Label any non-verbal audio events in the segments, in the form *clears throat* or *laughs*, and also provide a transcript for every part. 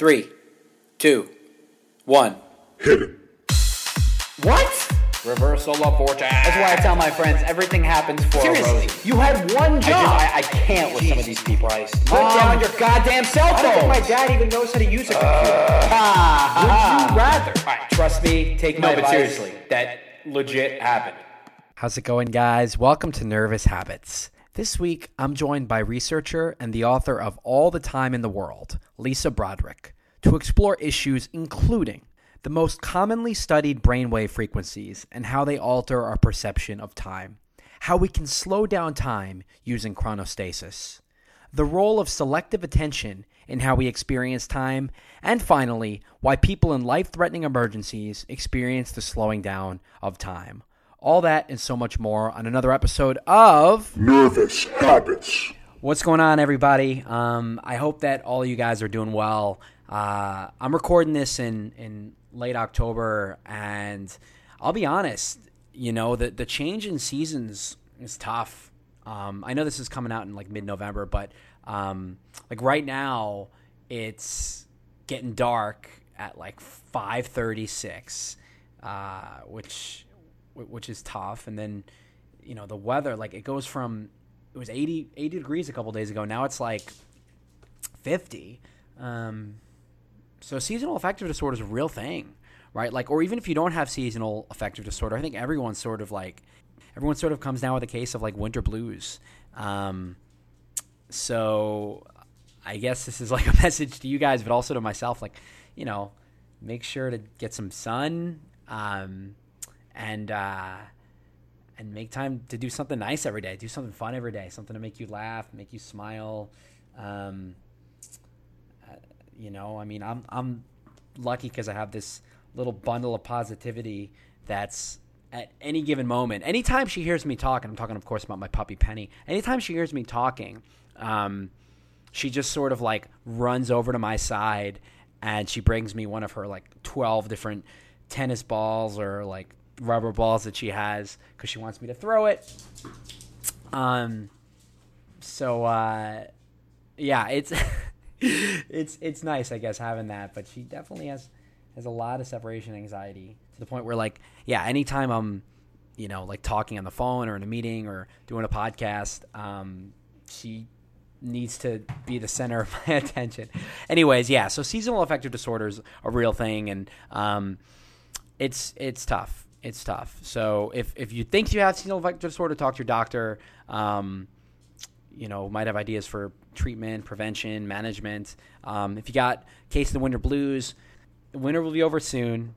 Three, two, one. Hit it. What? Reversal of fortune. That's why I tell my friends everything happens for Seriously, a reason. you had one I, job. just, I, I can't with some of these people. Christ. Put down your goddamn cell phone. I don't think my dad even knows how to use a computer. Ah, Would you rather? All right, trust me. Take No, my but advice. seriously, that legit happened. How's it going, guys? Welcome to Nervous Habits. This week, I'm joined by researcher and the author of All the Time in the World, Lisa Broderick, to explore issues including the most commonly studied brainwave frequencies and how they alter our perception of time, how we can slow down time using chronostasis, the role of selective attention in how we experience time, and finally, why people in life threatening emergencies experience the slowing down of time. All that and so much more on another episode of Nervous habits. What's going on, everybody? Um, I hope that all you guys are doing well. Uh, I'm recording this in, in late October, and I'll be honest, you know, the, the change in seasons is tough. Um, I know this is coming out in like mid November, but um, like right now, it's getting dark at like 5:36, uh, which which is tough. And then, you know, the weather like it goes from it was 80, 80 degrees a couple days ago. Now it's like 50. Um, so seasonal affective disorder is a real thing, right? Like, or even if you don't have seasonal affective disorder, I think everyone's sort of like, everyone sort of comes down with a case of like winter blues. Um, so I guess this is like a *laughs* message to you guys, but also to myself, like, you know, make sure to get some sun, um, and, uh, and make time to do something nice every day. Do something fun every day. Something to make you laugh, make you smile. Um, uh, you know, I mean, I'm I'm lucky because I have this little bundle of positivity that's at any given moment. Anytime she hears me talk, and I'm talking, of course, about my puppy Penny. Anytime she hears me talking, um, she just sort of like runs over to my side and she brings me one of her like 12 different tennis balls or like rubber balls that she has because she wants me to throw it. Um, so uh, yeah, it's *laughs* it's it's nice, I guess, having that. But she definitely has has a lot of separation anxiety to the point where, like, yeah, anytime I'm, you know, like talking on the phone or in a meeting or doing a podcast, um, she needs to be the center of *laughs* my attention. Anyways, yeah. So seasonal affective disorder is a real thing, and um, it's it's tough. It's tough. So if if you think you have seasonal affective disorder, talk to your doctor. Um, you know, might have ideas for treatment, prevention, management. Um, if you got case of the winter blues, winter will be over soon.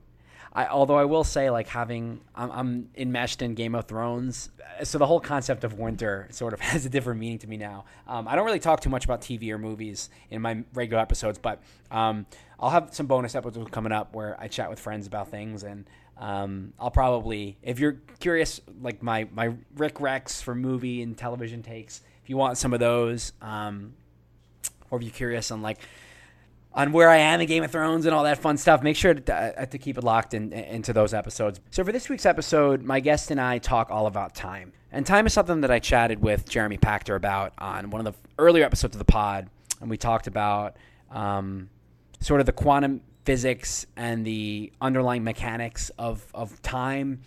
I, although I will say, like having I'm, I'm enmeshed in Game of Thrones, so the whole concept of winter sort of *laughs* has a different meaning to me now. Um, I don't really talk too much about TV or movies in my regular episodes, but um, I'll have some bonus episodes coming up where I chat with friends about things, and um, I'll probably, if you're curious, like my my Rick Rex for movie and television takes, if you want some of those, um, or if you're curious on like on where I am in Game of Thrones and all that fun stuff, make sure to, uh, to keep it locked in, into those episodes. So for this week's episode, my guest and I talk all about time. And time is something that I chatted with Jeremy Pachter about on one of the earlier episodes of the pod. And we talked about um, sort of the quantum physics and the underlying mechanics of, of time.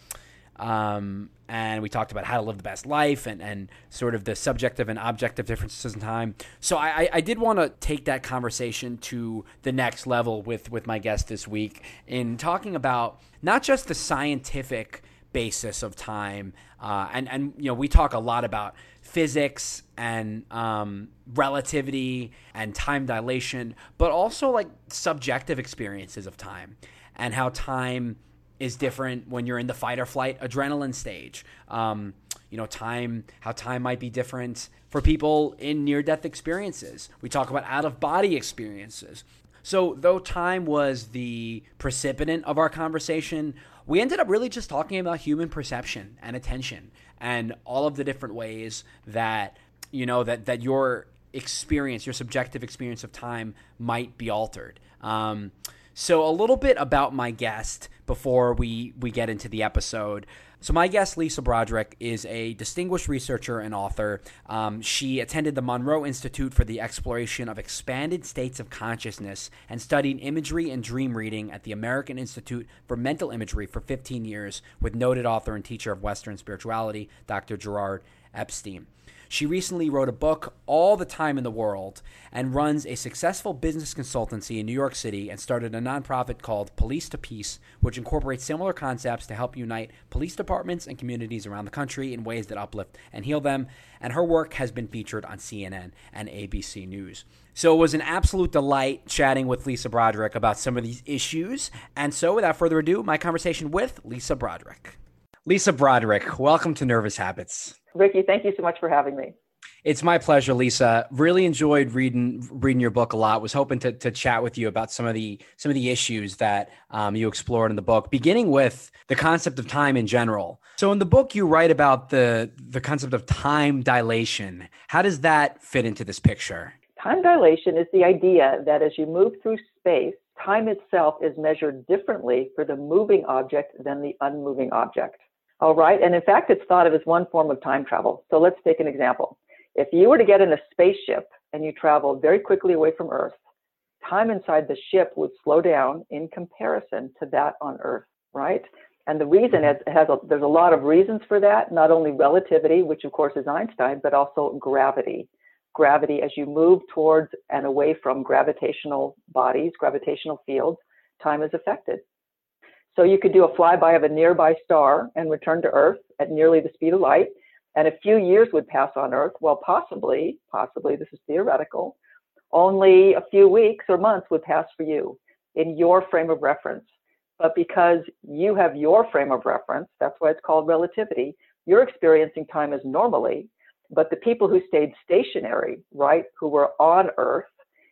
Um, and we talked about how to live the best life and, and sort of the subjective and objective differences in time. So I, I, did want to take that conversation to the next level with, with my guest this week in talking about not just the scientific basis of time, uh, and and you know we talk a lot about physics and um, relativity and time dilation, but also like subjective experiences of time and how time is different when you're in the fight or flight adrenaline stage. Um, you know, time, how time might be different for people in near death experiences. We talk about out of body experiences. So, though time was the precipitant of our conversation, we ended up really just talking about human perception and attention and all of the different ways that, you know, that, that your experience, your subjective experience of time might be altered. Um, So, a little bit about my guest before we, we get into the episode. So, my guest, Lisa Broderick, is a distinguished researcher and author. Um, she attended the Monroe Institute for the Exploration of Expanded States of Consciousness and studied imagery and dream reading at the American Institute for Mental Imagery for 15 years with noted author and teacher of Western spirituality, Dr. Gerald Epstein. She recently wrote a book, All the Time in the World, and runs a successful business consultancy in New York City and started a nonprofit called Police to Peace, which incorporates similar concepts to help unite police departments and communities around the country in ways that uplift and heal them. And her work has been featured on CNN and ABC News. So it was an absolute delight chatting with Lisa Broderick about some of these issues. And so, without further ado, my conversation with Lisa Broderick. Lisa Broderick, welcome to Nervous Habits. Ricky, thank you so much for having me. It's my pleasure, Lisa. Really enjoyed reading reading your book a lot. Was hoping to, to chat with you about some of the some of the issues that um, you explored in the book, beginning with the concept of time in general. So, in the book, you write about the the concept of time dilation. How does that fit into this picture? Time dilation is the idea that as you move through space, time itself is measured differently for the moving object than the unmoving object. All right. And in fact, it's thought of as one form of time travel. So let's take an example. If you were to get in a spaceship and you traveled very quickly away from Earth, time inside the ship would slow down in comparison to that on Earth, right? And the reason mm-hmm. is it has a, there's a lot of reasons for that, not only relativity, which of course is Einstein, but also gravity. Gravity, as you move towards and away from gravitational bodies, gravitational fields, time is affected. So you could do a flyby of a nearby star and return to Earth at nearly the speed of light. And a few years would pass on Earth. Well, possibly, possibly, this is theoretical, only a few weeks or months would pass for you in your frame of reference. But because you have your frame of reference, that's why it's called relativity, you're experiencing time as normally. But the people who stayed stationary, right, who were on Earth,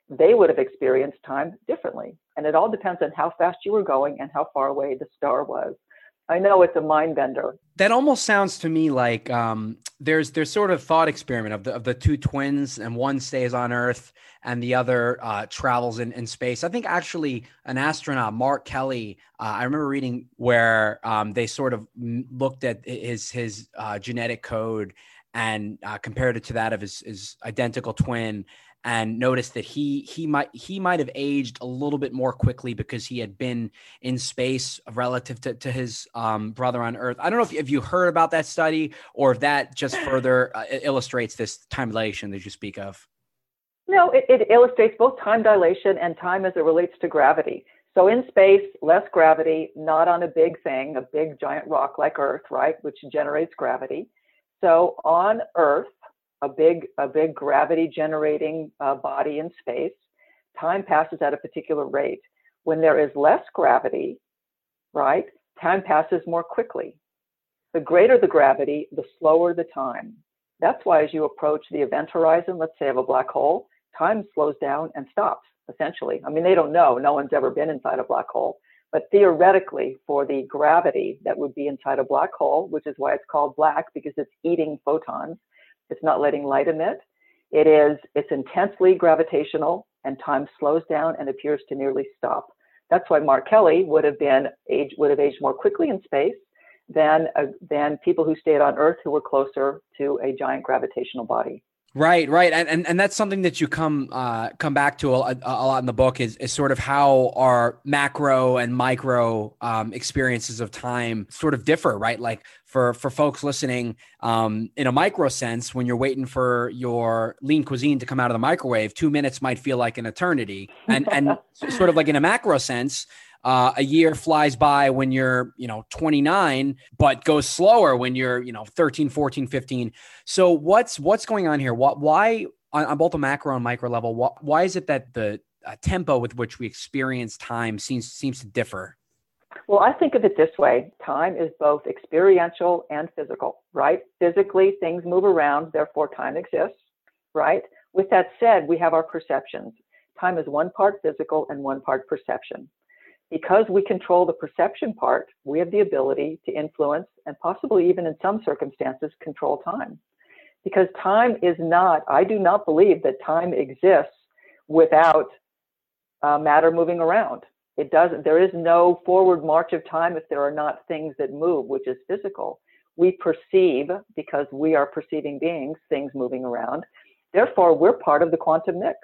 they would have experienced time differently. And it all depends on how fast you were going and how far away the star was. I know it's a mind bender. That almost sounds to me like um, there's there's sort of thought experiment of the of the two twins, and one stays on Earth and the other uh, travels in, in space. I think actually an astronaut, Mark Kelly, uh, I remember reading where um, they sort of looked at his his uh, genetic code and uh, compared it to that of his, his identical twin and noticed that he he might he might have aged a little bit more quickly because he had been in space relative to, to his um, brother on Earth. I don't know if, if you heard about that study or if that just further uh, illustrates this time dilation that you speak of. No, it, it illustrates both time dilation and time as it relates to gravity. So in space, less gravity, not on a big thing, a big giant rock like Earth, right, which generates gravity. So on Earth, a big a big gravity generating uh, body in space, time passes at a particular rate. When there is less gravity, right, time passes more quickly. The greater the gravity, the slower the time. That's why as you approach the event horizon, let's say of a black hole, time slows down and stops essentially. I mean, they don't know. No one's ever been inside a black hole. But theoretically, for the gravity that would be inside a black hole, which is why it's called black because it's eating photons, it's not letting light emit. It is, it's intensely gravitational and time slows down and appears to nearly stop. That's why Mark Kelly would have been age, would have aged more quickly in space than, uh, than people who stayed on Earth who were closer to a giant gravitational body. Right, right, and and, and that's something that you come uh, come back to a, a, lot in the book is is sort of how our macro and micro um, experiences of time sort of differ, right? Like for for folks listening, um, in a micro sense, when you're waiting for your lean cuisine to come out of the microwave, two minutes might feel like an eternity, and and *laughs* sort of like in a macro sense, uh, a year flies by when you're you know 29 but goes slower when you're you know 13 14 15 so what's what's going on here what why on, on both the macro and micro level what, why is it that the uh, tempo with which we experience time seems seems to differ well, I think of it this way time is both experiential and physical, right? Physically, things move around, therefore, time exists, right? With that said, we have our perceptions. Time is one part physical and one part perception because we control the perception part, we have the ability to influence and possibly even in some circumstances control time. Because time is not, I do not believe that time exists without uh, matter moving around. It doesn't, there is no forward march of time if there are not things that move, which is physical. We perceive, because we are perceiving beings, things moving around. Therefore, we're part of the quantum mix.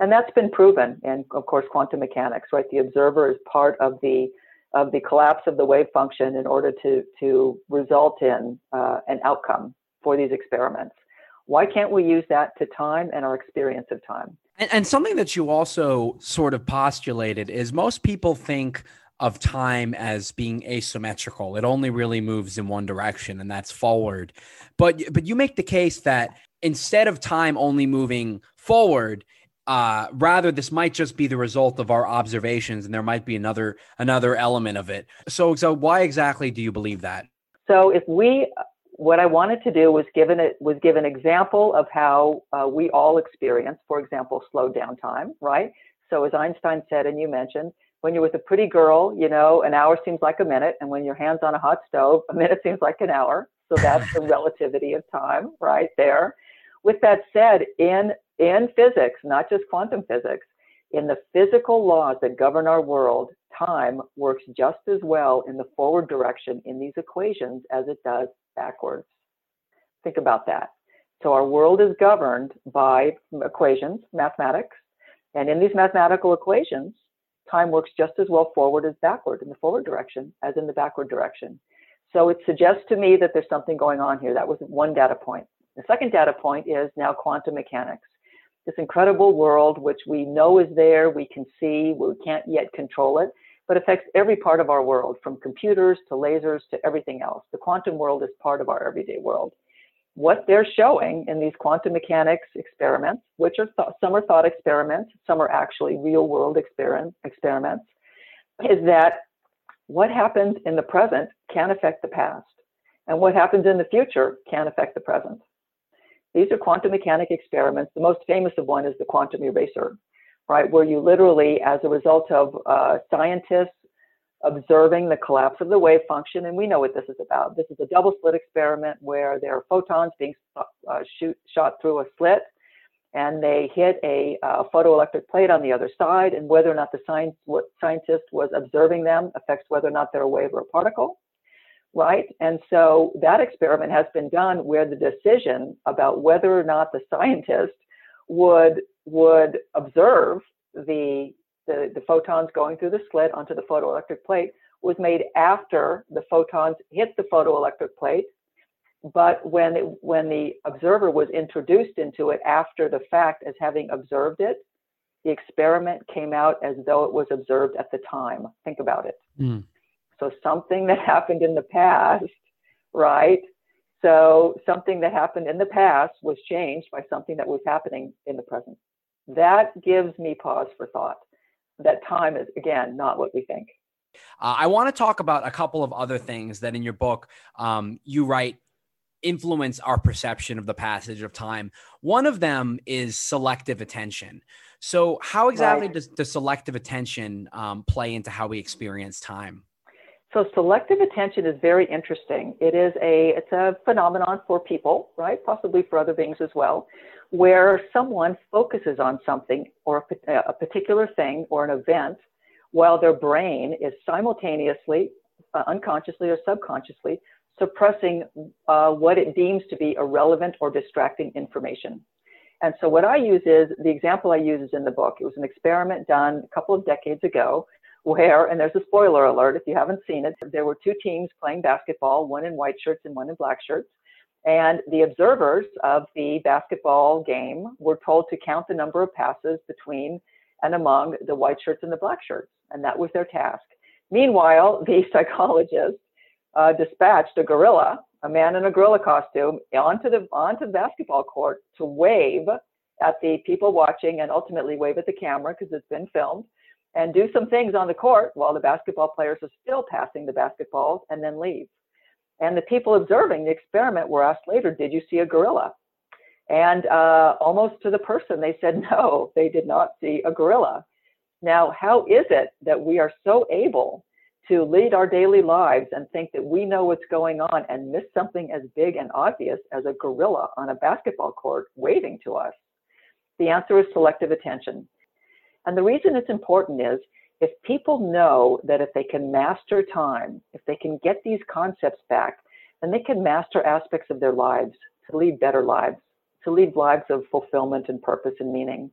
And that's been proven in, of course, quantum mechanics, right? The observer is part of the of the collapse of the wave function in order to to result in uh, an outcome for these experiments. Why can't we use that to time and our experience of time? And, and something that you also sort of postulated is most people think of time as being asymmetrical. It only really moves in one direction, and that's forward. But but you make the case that instead of time only moving forward, uh, rather this might just be the result of our observations, and there might be another another element of it. So so why exactly do you believe that? So if we what I wanted to do was given it was give an example of how uh, we all experience, for example, slowed down time, right? So as Einstein said, and you mentioned, when you're with a pretty girl, you know, an hour seems like a minute, and when your hand's on a hot stove, a minute seems like an hour. So that's the *laughs* relativity of time right there. With that said, in in physics, not just quantum physics, in the physical laws that govern our world, time works just as well in the forward direction in these equations as it does backwards. Think about that. So our world is governed by equations, mathematics, and in these mathematical equations, time works just as well forward as backward in the forward direction as in the backward direction. So it suggests to me that there's something going on here. That was one data point. The second data point is now quantum mechanics. This incredible world, which we know is there, we can see, we can't yet control it, but affects every part of our world, from computers to lasers to everything else. The quantum world is part of our everyday world. What they're showing in these quantum mechanics experiments, which are th- some are thought experiments, some are actually real world experiment, experiments, is that what happens in the present can affect the past, and what happens in the future can affect the present. These are quantum mechanic experiments. The most famous of one is the quantum eraser, right? Where you literally, as a result of uh, scientists observing the collapse of the wave function, and we know what this is about. This is a double slit experiment where there are photons being uh, shoot, shot through a slit, and they hit a uh, photoelectric plate on the other side, and whether or not the science, scientist was observing them affects whether or not they're a wave or a particle, right? And so that experiment has been done where the decision about whether or not the scientist would would observe the, the, the photons going through the slit onto the photoelectric plate was made after the photons hit the photoelectric plate. But when it, when the observer was introduced into it after the fact as having observed it, the experiment came out as though it was observed at the time. Think about it. Mm. So something that happened in the past, right, so something that happened in the past was changed by something that was happening in the present. That gives me pause for thought. That time is, again, not what we think. Uh, I want to talk about a couple of other things that in your book um, you write influence our perception of the passage of time. One of them is selective attention. So, how exactly right. does the selective attention um, play into how we experience time? So selective attention is very interesting. It is a it's a phenomenon for people, right? Possibly for other beings as well, where someone focuses on something or a, a particular thing or an event, while their brain is simultaneously, uh, unconsciously or subconsciously, suppressing uh, what it deems to be irrelevant or distracting information. And so what I use is the example I use is in the book. It was an experiment done a couple of decades ago where, and there's a spoiler alert if you haven't seen it, there were two teams playing basketball, one in white shirts and one in black shirts. And the observers of the basketball game were told to count the number of passes between and among the white shirts and the black shirts. And that was their task. Meanwhile, the *laughs* psychologist uh, dispatched a gorilla, a man in a gorilla costume, onto the onto the basketball court to wave at the people watching and ultimately wave at the camera because it's been filmed and do some things on the court while the basketball players are still passing the basketballs and then leave. And the people observing the experiment were asked later, Did you see a gorilla? And uh, almost to the person, they said, *laughs* No, they did not see a gorilla. Now, how is it that we are so able to lead our daily lives and think that we know what's going on and miss something as big and obvious as a gorilla on a basketball court waving to us? The answer is selective attention. And the reason it's important is if people know that if they can master time, if they can get these concepts back, then they can master aspects of their lives to lead better lives, to lead lives of fulfillment and purpose and meaning,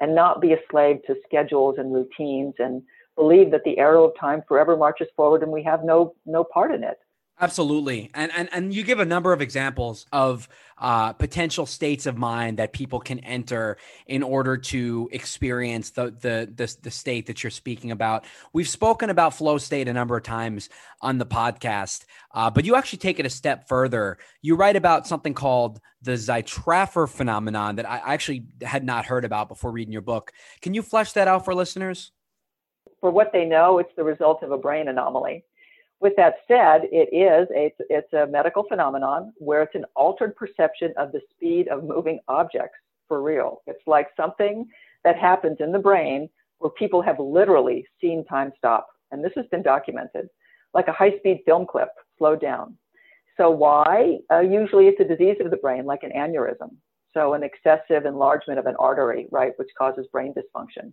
and not be a slave to schedules and routines and believe that the arrow of time forever marches forward and we have no no part in it. Absolutely, and and and you give a number of examples of uh, potential states of mind that people can enter in order to experience the, the the the state that you're speaking about. We've spoken about flow state a number of times on the podcast, uh, but you actually take it a step further. You write about something called the Zeitraffer phenomenon that I actually had not heard about before reading your book. Can you flesh that out for listeners? For what they know, it's the result of a brain anomaly with that said, it is a, it's a medical phenomenon where it's an altered perception of the speed of moving objects for real. It's like something that happens in the brain where people have literally seen time stop. And this has been documented, like a high speed film clip slowed down. So, why? Uh, usually it's a disease of the brain, like an aneurysm. So, an excessive enlargement of an artery, right, which causes brain dysfunction.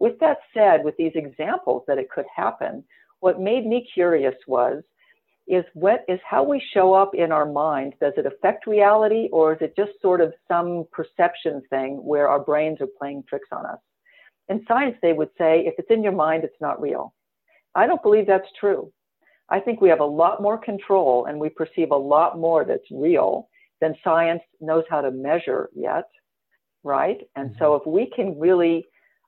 With that said, with these examples that it could happen, what made me curious was is what is how we show up in our mind. Does it affect reality or is it just sort of some perception thing where our brains are playing tricks on us? In science they would say if it's in your mind it's not real. I don't believe that's true. I think we have a lot more control and we perceive a lot more that's real than science knows how to measure yet right? And mm-hmm. so if we can really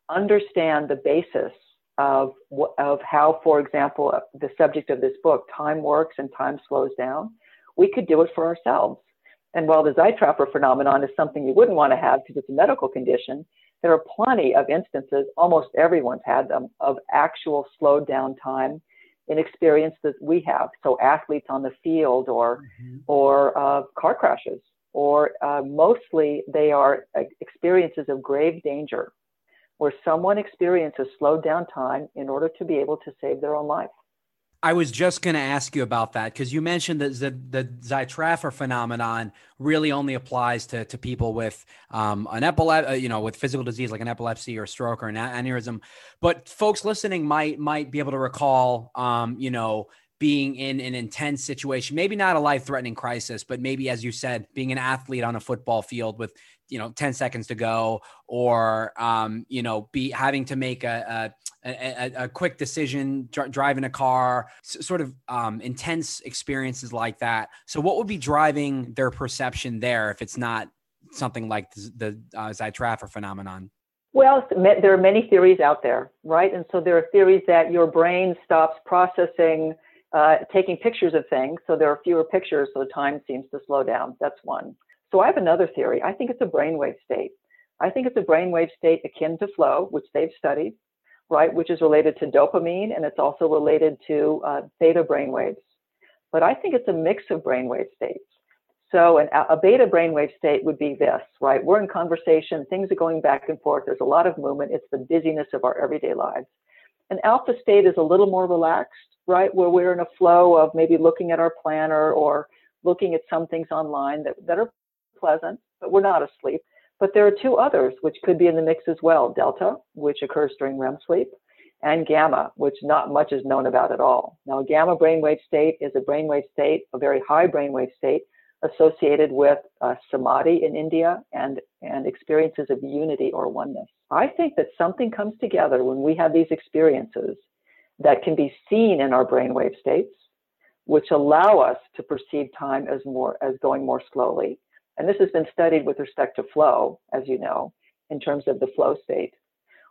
understand the basis of, of how, for example, uh, the subject of this book, time works and time slows down, we could do it for ourselves. And while the Zeitraffer phenomenon is something you wouldn't want to have because it's a medical condition, there are plenty of instances, almost everyone's had them, of actual slowed down time in experience that we have. So athletes on the field or, mm-hmm. or uh, car crashes, or uh, mostly they are uh, experiences of grave danger where someone experiences slowed down time in order to be able to save their own life. I was just going to ask you about that because you mentioned that the, the Zeitraffer phenomenon really only applies to, to people with um, an epilepsy, uh, you know, with physical disease like an epilepsy or stroke or an aneurysm. But folks listening might might be able to recall, um, you know, being in an intense situation, maybe not a life threatening crisis, but maybe, as you said, being an athlete on a football field with you know 10 seconds to go or um, you know be having to make a, a, a, a quick decision dr- driving a car s- sort of um, intense experiences like that so what would be driving their perception there if it's not something like the, the uh, Zeitraffer phenomenon well, there are many theories out there, right? And so there are theories that your brain stops processing, uh, taking pictures of things. So there are fewer pictures, so time seems to slow down. That's one. So I have another theory. I think it's a brainwave state. I think it's a brainwave state akin to flow, which they've studied, right, which is related to dopamine and it's also related to uh, theta brainwaves. But I think it's a mix of brainwave states. So an, a beta brainwave state would be this, right? We're in conversation, things are going back and forth, there's a lot of movement, it's the busyness of our everyday lives. An alpha state is a little more relaxed, right? Where we're in a flow of maybe looking at our planner or looking at some things online that, that are pleasant, but we're not asleep. But there are two others which could be in the mix as well delta, which occurs during REM sleep, and gamma, which not much is known about at all. Now, a gamma brainwave state is a brainwave state, a very high brainwave state associated with uh, samadhi in India and, and experiences of unity or oneness. I think that something comes together when we have these experiences that can be seen in our brainwave states, which allow us to perceive time as more as going more slowly and this has been studied with respect to flow, as you know, in terms of the flow state,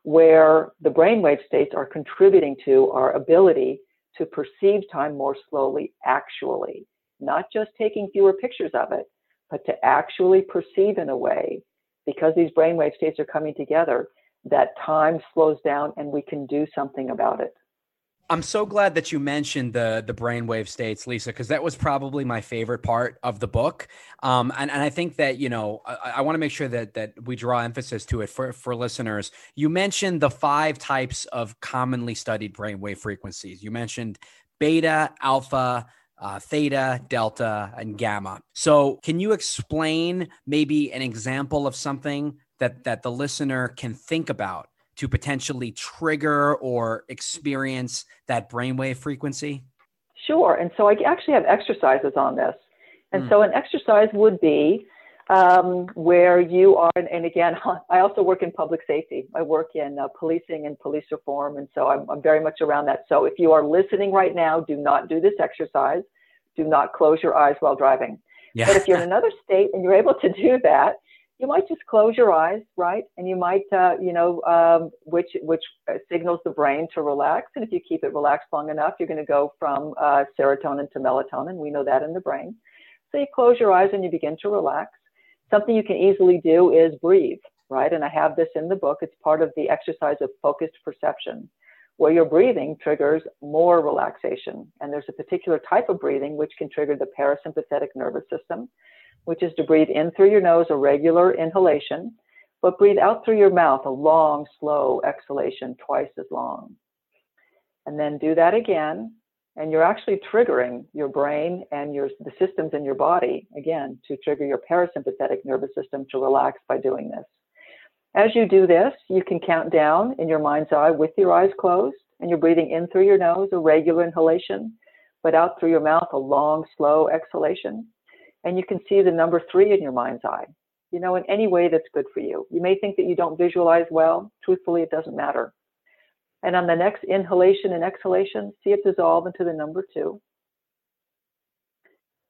where the brainwave states are contributing to our ability to perceive time more slowly, actually, not just taking fewer pictures of it, but to actually perceive in a way, because these brainwave states are coming together, that time slows down and we can do something about it. I'm so glad that you mentioned the the brainwave states, Lisa, because that was probably my favorite part of the book. Um, and, and I think that you know I, I want to make sure that that we draw emphasis to it for for listeners. You mentioned the five types of commonly studied brainwave frequencies. You mentioned beta, alpha, uh, theta, delta, and gamma. So, can you explain maybe an example of something that that the listener can think about to potentially trigger or experience that brainwave frequency? Sure. And so I actually have exercises on this. And Mm. so an exercise would be um, where you are, and again, *laughs* I also work in public safety. I work in uh, policing and police reform, and so I'm, I'm very much around that. So if you are listening right now, do not do this exercise. Do not close your eyes while driving. Yeah. But if you're in another state and you're able to do that, you might just close your eyes, right? And you might, uh, you know, um, which which signals the brain to relax. And if you keep it relaxed long enough, you're going to go from uh, serotonin to melatonin. We know that in the brain. So you close your eyes and you begin to relax. Something you can easily do is breathe, right? And I have this in the book. It's part of the exercise of focused perception, where your breathing triggers more relaxation. And there's a particular type of breathing which can trigger the parasympathetic nervous system, which is to breathe in through your nose, a regular inhalation, but breathe out through your mouth, a long, slow exhalation, twice as long. And then do that again. And you're actually triggering your brain and your, the systems in your body, again, to trigger your parasympathetic nervous system to relax by doing this. As you do this, you can count down in your mind's eye with your eyes closed, and you're breathing in through your nose, a regular inhalation, but out through your mouth, a long, slow exhalation. And you can see the number three in your mind's eye, you know, in any way that's good for you. You may think that you don't visualize well. Truthfully, it doesn't matter. And on the next inhalation and exhalation, see it dissolve into the number two.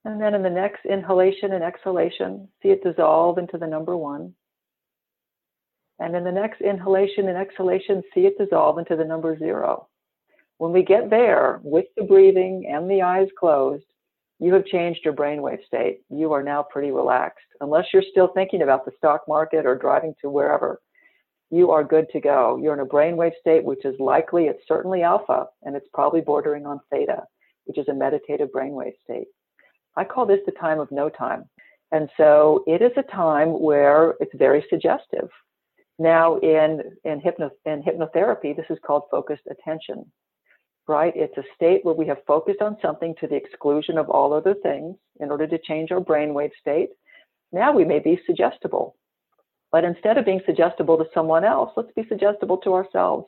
And then in the next inhalation and exhalation, see it dissolve into the number one. And in the next inhalation and exhalation, see it dissolve into the number zero. When we get there with the breathing and the eyes closed, you have changed your brainwave state. You are now pretty relaxed. Unless you're still thinking about the stock market or driving to wherever, you are good to go. You're in a brainwave state, which is likely, it's certainly alpha, and it's probably bordering on theta, which is a meditative brainwave state. I call this the time of no time. And so it is a time where it's very suggestive. Now, in, in, hypno, in hypnotherapy, this is called focused attention, right? It's a state where we have focused on something to the exclusion of all other things in order to change our brainwave state. Now we may be suggestible. But instead of being suggestible to someone else, let's be suggestible to ourselves.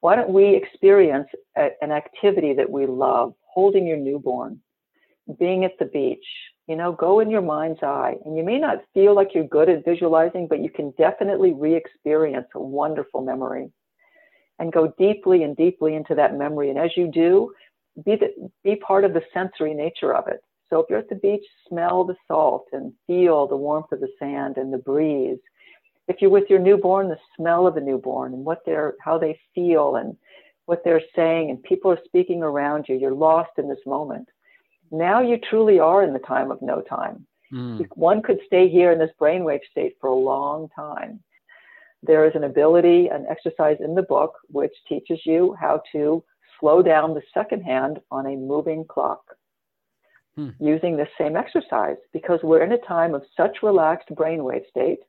Why don't we experience a, an activity that we love, holding your newborn, being at the beach, you know, go in your mind's eye. And you may not feel like you're good at visualizing, but you can definitely re experience a wonderful memory and go deeply and deeply into that memory. And as you do, be, the, be part of the sensory nature of it. So if you're at the beach, smell the salt and feel the warmth of the sand and the breeze. If you're with your newborn, the smell of the newborn and what they're, how they feel and what they're saying, and people are speaking around you. You're lost in this moment. Now you truly are in the time of no time. Mm. One could stay here in this brainwave state for a long time. There is an ability, an exercise in the book, which teaches you how to slow down the second hand on a moving clock Hmm. using this same exercise because we're in a time of such relaxed brainwave state.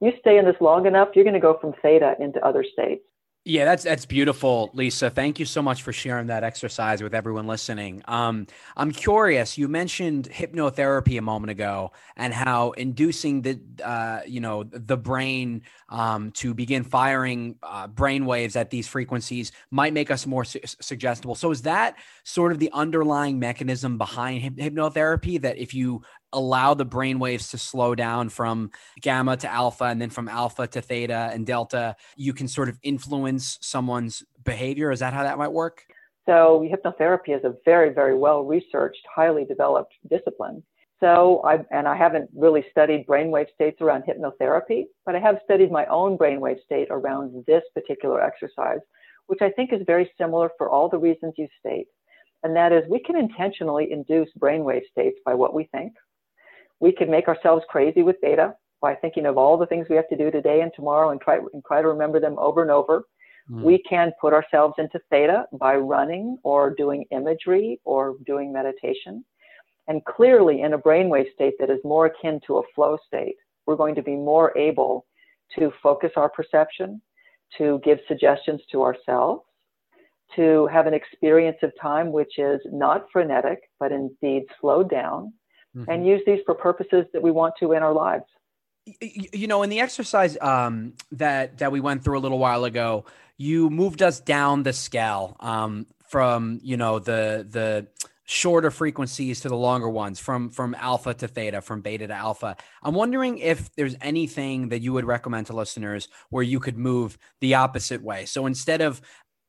You stay in this long enough, you're going to go from theta into other states. Yeah, that's that's beautiful, Lisa. Thank you so much for sharing that exercise with everyone listening. Um, I'm curious. You mentioned hypnotherapy a moment ago, and how inducing the uh, you know the brain um, to begin firing uh, brain waves at these frequencies might make us more su- suggestible. So, is that sort of the underlying mechanism behind hyp- hypnotherapy? That if you allow the brain waves to slow down from gamma to alpha and then from alpha to theta and delta, you can sort of influence someone's behavior. Is that how that might work? So, hypnotherapy is a very, very well researched, highly developed discipline. So, I, and I haven't really studied brainwave states around hypnotherapy, but I have studied my own brainwave state around this particular exercise, which I think is very similar for all the reasons you state. And that is, we can intentionally induce brainwave states by what we think, we can make ourselves crazy with beta by thinking of all the things we have to do today and tomorrow and try, and try to remember them over and over. Mm. We can put ourselves into theta by running or doing imagery or doing meditation. And clearly, in a brainwave state that is more akin to a flow state, we're going to be more able to focus our perception, to give suggestions to ourselves, to have an experience of time which is not frenetic, but indeed slowed down, mm-hmm. and use these for purposes that we want to in our lives. you know in the exercise um, that that we went through a little while ago you moved us down the scale um, from you know the the shorter frequencies to the longer ones from from alpha to theta from beta to alpha i'm wondering if there's anything that you would recommend to listeners where you could move the opposite way so instead of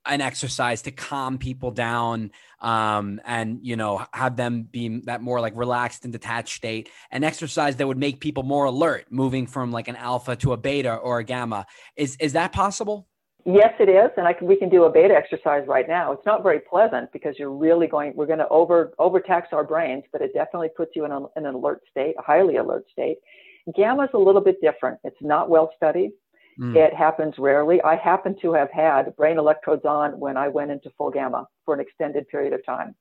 an exercise to calm people down um, and you know have them be that more like relaxed and detached state an exercise that would make people more alert moving from like an alpha to a beta or a gamma is is that possible Yes, it is, and I can, we can do a beta exercise right now. It's not very pleasant because you're really going. We're going to over overtax our brains, but it definitely puts you in, a, in an alert state, a highly alert state. Gamma is a little bit different. It's not well studied. Mm. It happens rarely. I happen to have had brain electrodes on when I went into full gamma for an extended period of time.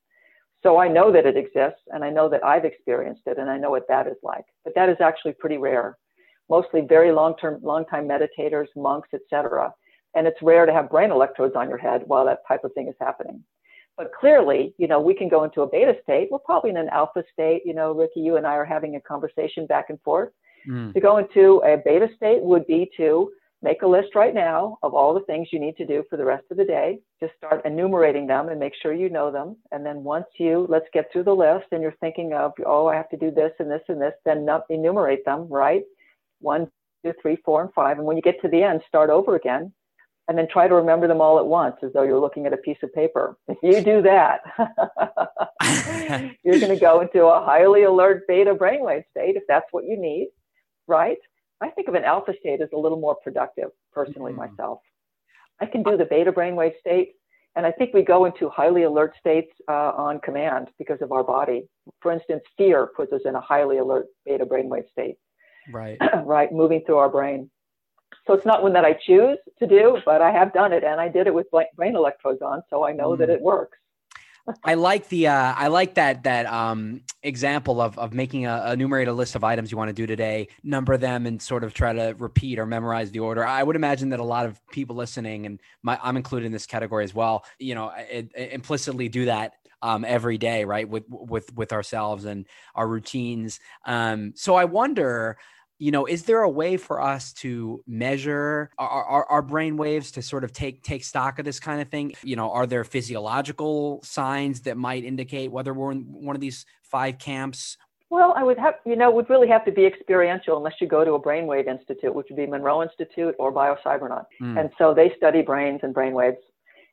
So I know that it exists, and I know that I've experienced it, and I know what that is like. But that is actually pretty rare. Mostly very long-term, long-time meditators, monks, etc and it's rare to have brain electrodes on your head while that type of thing is happening. But clearly, you know, we can go into a beta state. We're probably in an alpha state. You know, Ricky, you and I are having a conversation back and forth. Mm. To go into a beta state would be to make a list right now of all the things you need to do for the rest of the day. Just start enumerating them and make sure you know them. And then once you, let's get through the list and you're thinking of, oh, I have to do this and this and this, then enumerate them, right? One, two, three, four, and five. And when you get to the end, start over again and then try to remember them all at once as though you're looking at a piece of paper. If *laughs* you do that, *laughs* you're going to go into a highly alert beta brainwave state if that's what you need, right? I think of an alpha state as a little more productive, personally, mm-hmm. myself. I can do the beta brainwave state, and I think we go into highly alert states uh, on command because of our body. For instance, fear puts us in a highly alert beta brainwave state. Right. *clears throat* right, moving through our brain. So it's not one that I choose to do, but I have done it, and I did it with brain electrodes on, so I know mm. that it works. I like the uh, I like that that um, example of of making a, enumerate a list of items you want to do today, number them, and sort of try to repeat or memorize the order. I would imagine that a lot of people listening, and my, I'm included in this category as well, you know, it, it implicitly do that um, every day, right? With with with ourselves and our routines. Um, so I wonder, you know is there a way for us to measure our, our, our, brain waves to sort of take take stock of this kind of thing? You know are there physiological signs that might indicate whether we're in one of these five camps? Well i would have you know would really have to be experiential unless you go to a brainwave institute which would be monroe institute or biocybernaut mm. and so they study brains and brainwaves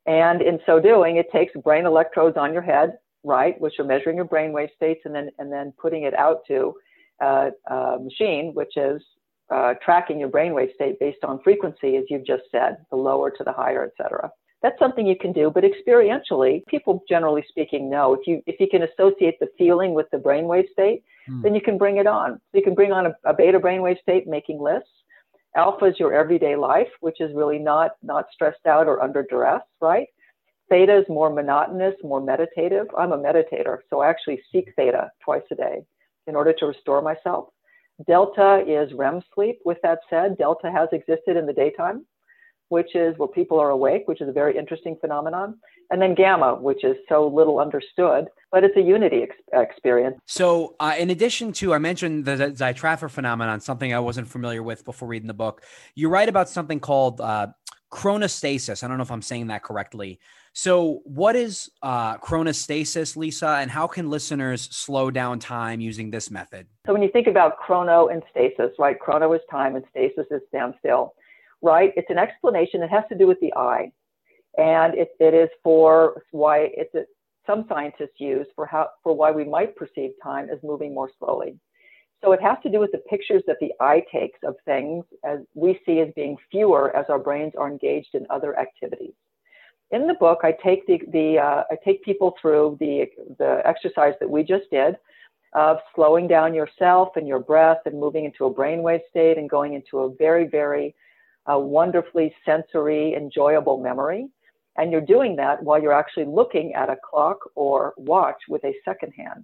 and in so doing it takes brain electrodes on your head right which are measuring your brainwave states and then and then putting it out to uh, uh, machine, which is uh, tracking your brainwave state based on frequency, as you've just said, the lower to the higher, et cetera. That's something you can do, but experientially, people generally speaking know if you if you can associate the feeling with the brainwave state, hmm. then you can bring it on. You can bring on a, a beta brainwave state, making lists. Alpha is your everyday life, which is really not not stressed out or under duress, right? Theta is more monotonous, more meditative. I'm a meditator, so I actually seek theta twice a day in order to restore myself. Delta is REM sleep. With that said, Delta has existed in the daytime, which is where people are awake, which is a very interesting phenomenon. And then Gamma, which is so little understood, but it's a unity ex- experience. So, uh, in addition to, I mentioned the Zeitraffer phenomenon, something I wasn't familiar with before reading the book. You write about something called uh, chronostasis. I don't know if I'm saying that correctly. So, what is uh, chronostasis, Lisa, and how can listeners slow down time using this method? So, when you think about chrono and stasis, right? Chrono is time and stasis is standstill, right? It's an explanation. It has to do with the eye, and it, it is for why it's a, some scientists use for how for why we might perceive time as moving more slowly. So it has to do with the pictures that the eye takes of things as we see as being fewer as our brains are engaged in other activities in the book, I take the, the uh, I take people through the the exercise that we just did of slowing down yourself and your breath and moving into a brainwave state and going into a very very uh, wonderfully sensory enjoyable memory. And you're doing that while you're actually looking at a clock or watch with a second hand.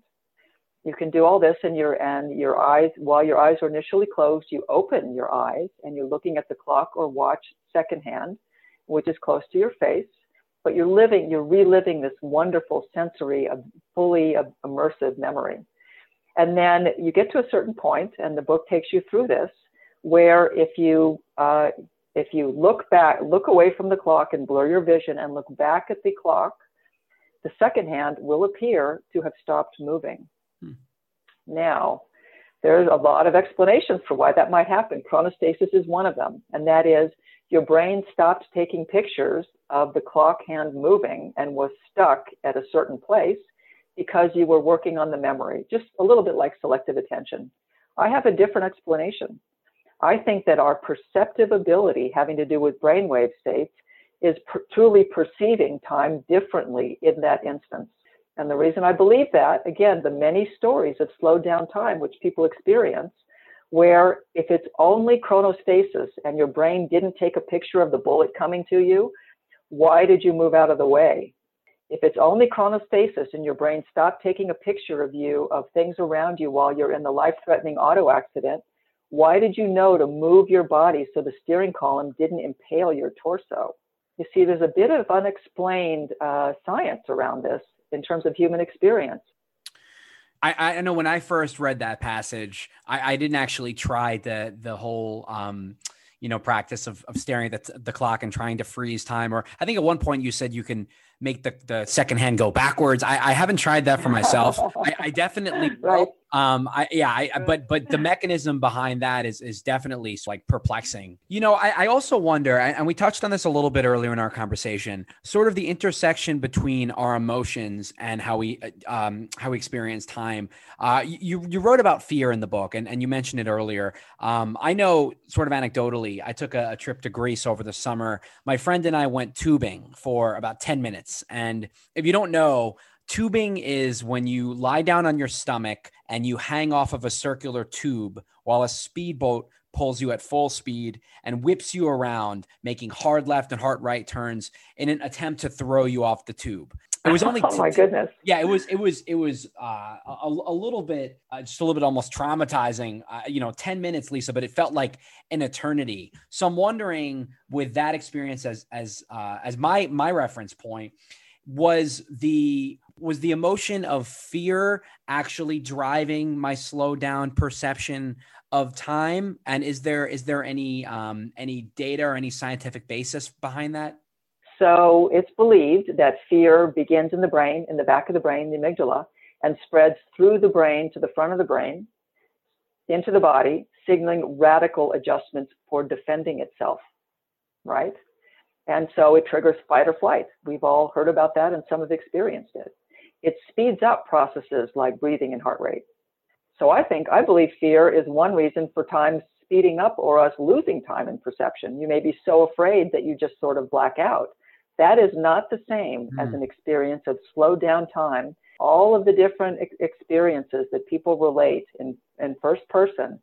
You can do all this and your and your eyes while your eyes are initially closed, you open your eyes and you're looking at the clock or watch second hand, which is close to your face but you're living, you're reliving this wonderful sensory, fully immersive memory. And then you get to a certain point, and the book takes you through this, where if you uh, if you look back, look away from the clock and blur your vision and look back at the clock, the second hand will appear to have stopped moving. Hmm. Now, there's a lot of explanations for why that might happen. Chronostasis is one of them, and that is your brain stopped taking pictures of the clock hand moving and was stuck at a certain place because you were working on the memory, just a little bit like selective attention. I have a different explanation. I think that our perceptive ability having to do with brainwave states is per- truly perceiving time differently in that instance. And the reason I believe that, again, the many stories of slowed down time which people experience, where if it's only chronostasis and your brain didn't take a picture of the bullet coming to you, why did you move out of the way? If it's only chronostasis and your brain stopped taking a picture of you, of things around you while you're in the life threatening auto accident, why did you know to move your body so the steering column didn't impale your torso? You see, there's a bit of unexplained uh, science around this in terms of human experience. I, I know when I first read that passage, I, I didn't actually try the the whole um, you know practice of, of staring at the, the clock and trying to freeze time. Or I think at one point you said you can make the, the second hand go backwards. I, I haven't tried that for myself. I, I definitely *laughs* right. Um, I yeah, I, but but the *laughs* mechanism behind that is is definitely like perplexing. You know, I, I also wonder, and we touched on this a little bit earlier in our conversation, sort of the intersection between our emotions and how we um, how we experience time. Uh, you you wrote about fear in the book, and, and you mentioned it earlier. Um, I know, sort of anecdotally, I took a, a trip to Greece over the summer. My friend and I went tubing for about ten minutes, and if you don't know Tubing is when you lie down on your stomach and you hang off of a circular tube while a speedboat pulls you at full speed and whips you around, making hard left and hard right turns in an attempt to throw you off the tube. It was only *laughs* oh my goodness. Yeah, it was it was it was uh, a, a little bit uh, just a little bit almost traumatizing. Uh, you know, ten minutes, Lisa, but it felt like an eternity. So I'm wondering, with that experience as as uh, as my my reference point, was the was the emotion of fear actually driving my slow down perception of time and is there is there any um, any data or any scientific basis behind that so it's believed that fear begins in the brain in the back of the brain the amygdala and spreads through the brain to the front of the brain into the body signaling radical adjustments for defending itself right and so it triggers fight or flight. We've all heard about that and some have experienced it. It speeds up processes like breathing and heart rate. So I think, I believe fear is one reason for time speeding up or us losing time in perception. You may be so afraid that you just sort of black out. That is not the same mm. as an experience of slowed down time. All of the different ex- experiences that people relate in, in first person,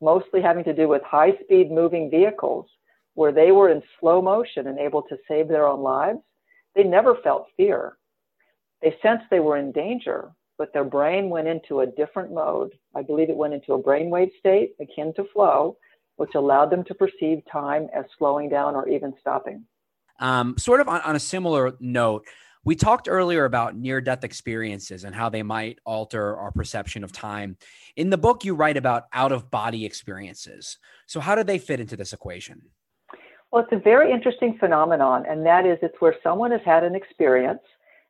mostly having to do with high speed moving vehicles, where they were in slow motion and able to save their own lives, they never felt fear. They sensed they were in danger, but their brain went into a different mode. I believe it went into a brainwave state akin to flow, which allowed them to perceive time as slowing down or even stopping. Um, sort of on, on a similar note, we talked earlier about near death experiences and how they might alter our perception of time. In the book, you write about out of body experiences. So, how do they fit into this equation? Well, it's a very interesting phenomenon, and that is it's where someone has had an experience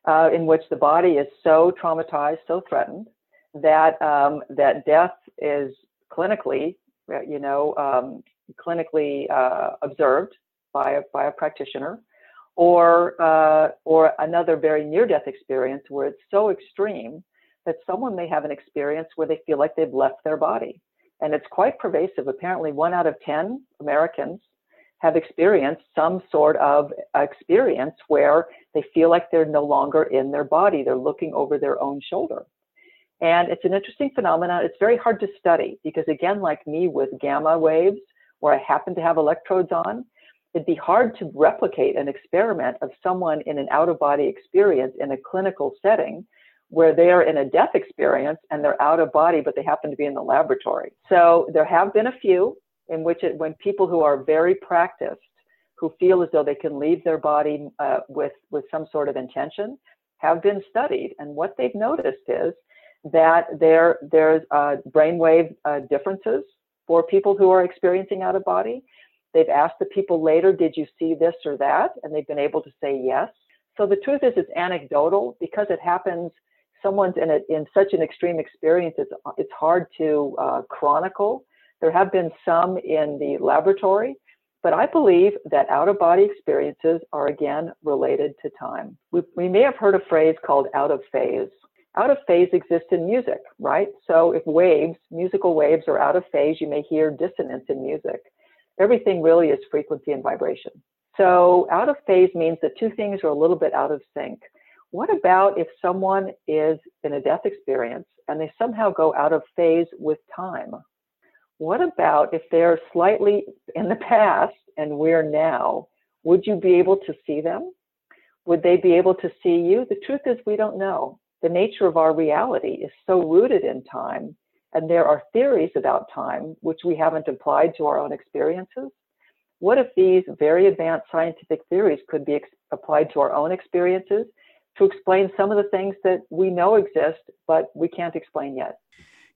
uh, in which the body is so traumatized, so threatened that um, that death is clinically, uh, you know, um, clinically uh, observed by a, by a practitioner, or uh, or another very near-death experience where it's so extreme that someone may have an experience where they feel like they've left their body, and it's quite pervasive. Apparently, one out of ten Americans have experienced some sort of experience where they feel like they're no longer in their body. They're looking over their own shoulder. And it's an interesting phenomenon. It's very hard to study because, again, like me with gamma waves, where I happen to have electrodes on, it'd be hard to replicate an experiment of someone in an out of body experience in a clinical setting where they're in a death experience and they're out of body, but they happen to be in the laboratory. So there have been a few in which it, when people who are very practiced, who feel as though they can leave their body uh, with, with some sort of intention, have been studied. And what they've noticed is that there, there's uh, brainwave uh, differences for people who are experiencing out of body. They've asked the people later, did you see this or that? And they've been able to say yes. So the truth is, it's anecdotal because it happens. Someone's in it in such an extreme experience. It's it's hard to uh, chronicle. There have been some in the laboratory, but I believe that out of body experiences are again related to time. We, we may have heard a phrase called out of phase. Out of phase exists in music, right? So if waves, musical waves are out of phase, you may hear dissonance in music. Everything really is frequency and vibration. So out of phase means that two things are a little bit out of sync. What about if someone is in a death experience and they somehow go out of phase with time? What about if they're slightly in the past and we're now? Would you be able to see them? Would they be able to see you? The truth is, we don't know. The nature of our reality is so rooted in time, and there are theories about time which we haven't applied to our own experiences. What if these very advanced scientific theories could be ex- applied to our own experiences to explain some of the things that we know exist, but we can't explain yet?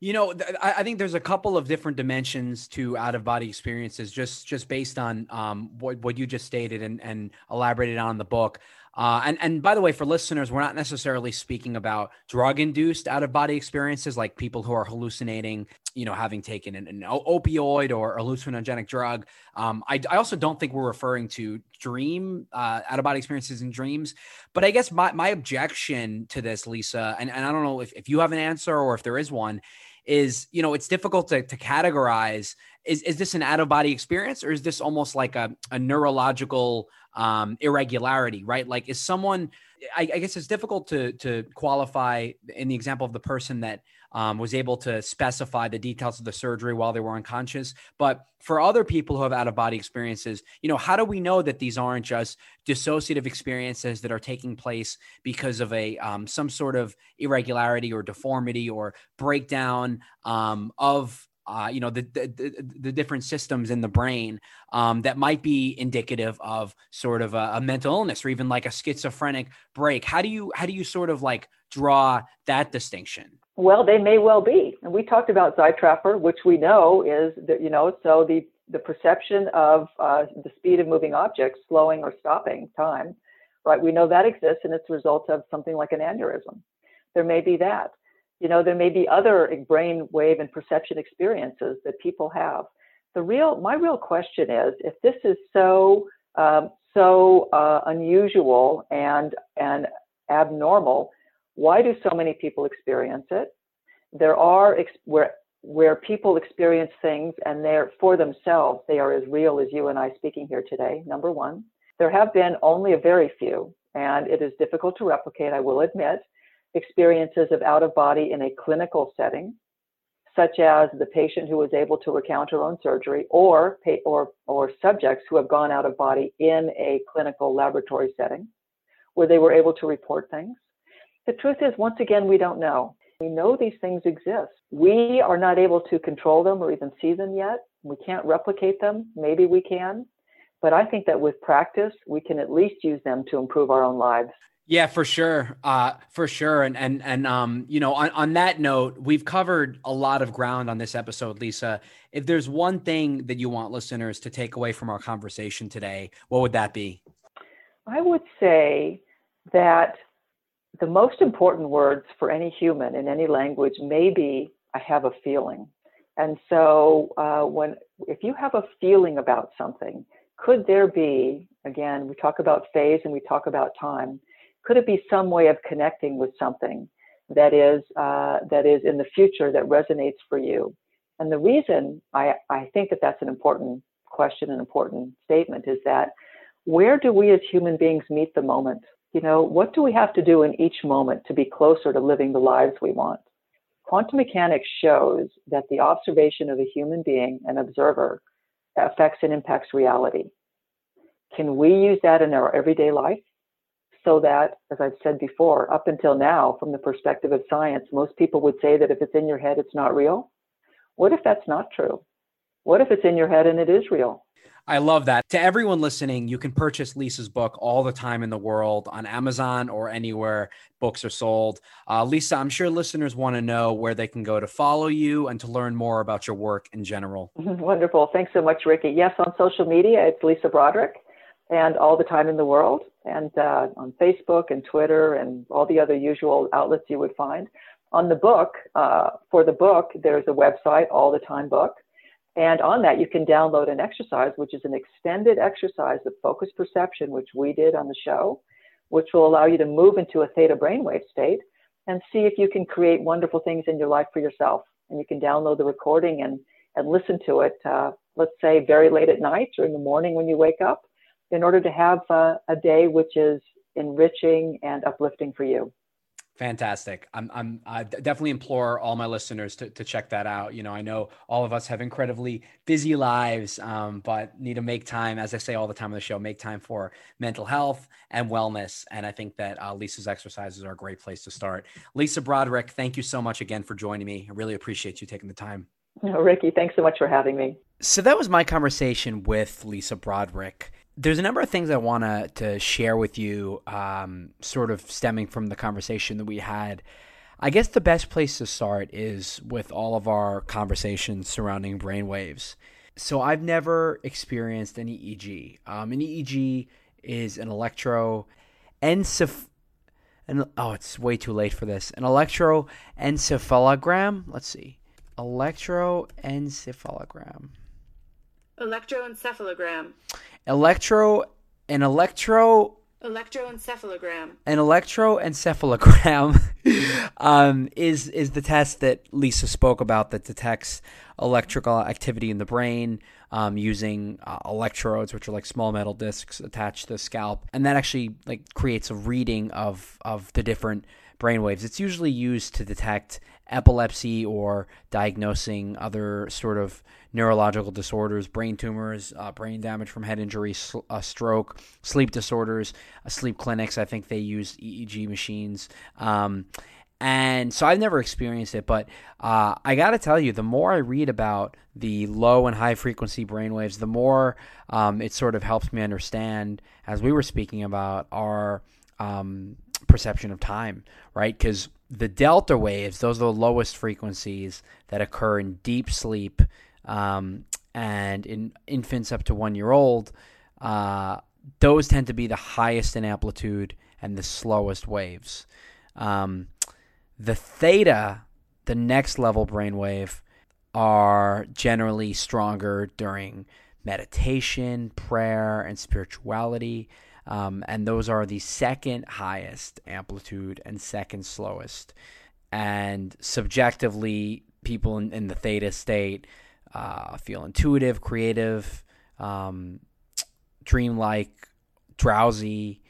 You know, th- I think there's a couple of different dimensions to out of body experiences, just just based on um, what what you just stated and and elaborated on in the book. Uh, and and by the way, for listeners, we're not necessarily speaking about drug induced out of body experiences, like people who are hallucinating, you know, having taken an, an opioid or hallucinogenic drug. Um, I, I also don't think we're referring to dream uh, out of body experiences in dreams. But I guess my my objection to this, Lisa, and, and I don't know if, if you have an answer or if there is one, is you know it's difficult to, to categorize. Is, is this an out of body experience or is this almost like a, a neurological um, irregularity right? Like is someone I, I, guess it's difficult to to qualify in the example of the person that um, was able to specify the details of the surgery while they were unconscious. But for other people who have out of body experiences, you know, how do we know that these aren't just dissociative experiences that are taking place because of a um, some sort of irregularity or deformity or breakdown um, of uh, you know the, the, the different systems in the brain um, that might be indicative of sort of a, a, mental illness or even like a schizophrenic break how do you how do you sort of like draw that distinction well, they may well be. And we talked about Zeitraffer, which we know is that, you know, so the, the perception of uh, the speed of moving objects slowing or stopping time, right? We know that exists and it's a result of something like an aneurysm. There may be that. You know, there may be other brain wave and perception experiences that people have. The real, my real question is, if this is so, um, so uh, unusual and and abnormal, why do so many people experience it? There are ex- where where people experience things and they're for themselves, they are as real as you and I speaking here today. Number one, there have been only a very few, and it is difficult to replicate. I will admit experiences of out of body in a clinical setting, such as the patient who was able to recount her own surgery, or or or subjects who have gone out of body in a clinical laboratory setting, where they were able to report things. The truth is, once again, we don't know. We know these things exist. We are not able to control them or even see them yet. We can't replicate them. Maybe we can. But I think that with practice, we can at least use them to improve our own lives. Yeah, for sure. Uh, for sure. And, and, and, um, you know, on, on that note, we've covered a lot of ground on this episode, Lisa. If there's one thing that you want listeners to take away from our conversation today, what would that be? I would say that the most important words for any human in any language may be I have a feeling. And so uh, when if you have a feeling about something, could there be again we talk about phase and we talk about time? Could it be some way of connecting with something that is uh, that is in the future that resonates for you? And the reason I, I think that that's an important question, an important statement is that where do we as human beings meet the moment? You know, what do we have to do in each moment to be closer to living the lives we want? Quantum mechanics shows that the observation of a human being, an observer, affects and impacts reality. Can we use that in our everyday life? So that, as I've said before, up until now, from the perspective of science, most people would say that if it's in your head, it's not real. What if that's not true? What if it's in your head and it is real? I love that. To everyone listening, you can purchase Lisa's book all the time in the world on Amazon or anywhere books are sold. Uh, Lisa, I'm sure listeners want to know where they can go to follow you and to learn more about your work in general. *laughs* Wonderful. Thanks so much, Ricky. Yes, on social media, it's Lisa Broderick and all the time in the world, and uh, on Facebook and Twitter and all the other usual outlets you would find. On the book, uh, for the book, there's a website, All the Time Book. And on that, you can download an exercise, which is an extended exercise of focus perception, which we did on the show, which will allow you to move into a theta brainwave state and see if you can create wonderful things in your life for yourself. And you can download the recording and, and listen to it, uh, let's say very late at night or in the morning when you wake up, in order to have uh, a day which is enriching and uplifting for you. Fantastic. I'm, I'm, I definitely implore all my listeners to, to check that out. You know, I know all of us have incredibly busy lives, um, but need to make time, as I say all the time on the show, make time for mental health and wellness. And I think that uh, Lisa's exercises are a great place to start. Lisa Broderick, thank you so much again for joining me. I really appreciate you taking the time. Oh, Ricky, thanks so much for having me. So that was my conversation with Lisa Broderick there's a number of things I want to share with you, um, sort of stemming from the conversation that we had. I guess the best place to start is with all of our conversations surrounding brainwaves. So I've never experienced an EEG. Um, an EEG is an electro enceph- an, oh, it's way too late for this. An electroencephalogram. Let's see. Electroencephalogram. Electroencephalogram. Electro an electro electroencephalogram. An electroencephalogram *laughs* um, is is the test that Lisa spoke about that detects electrical activity in the brain um, using uh, electrodes, which are like small metal discs attached to the scalp, and that actually like creates a reading of of the different brain waves. It's usually used to detect epilepsy or diagnosing other sort of neurological disorders, brain tumors, uh, brain damage from head injury, sl- uh, stroke, sleep disorders, uh, sleep clinics. I think they use EEG machines. Um, and so I've never experienced it, but uh, I got to tell you, the more I read about the low and high frequency brainwaves, the more um, it sort of helps me understand, as we were speaking about, our um, perception of time, right? Because the delta waves, those are the lowest frequencies that occur in deep sleep um, and in infants up to one year old, uh, those tend to be the highest in amplitude and the slowest waves. Um, the theta, the next level brainwave, are generally stronger during meditation, prayer, and spirituality. Um, and those are the second highest amplitude and second slowest. And subjectively, people in, in the theta state uh, feel intuitive, creative, um, dreamlike, drowsy,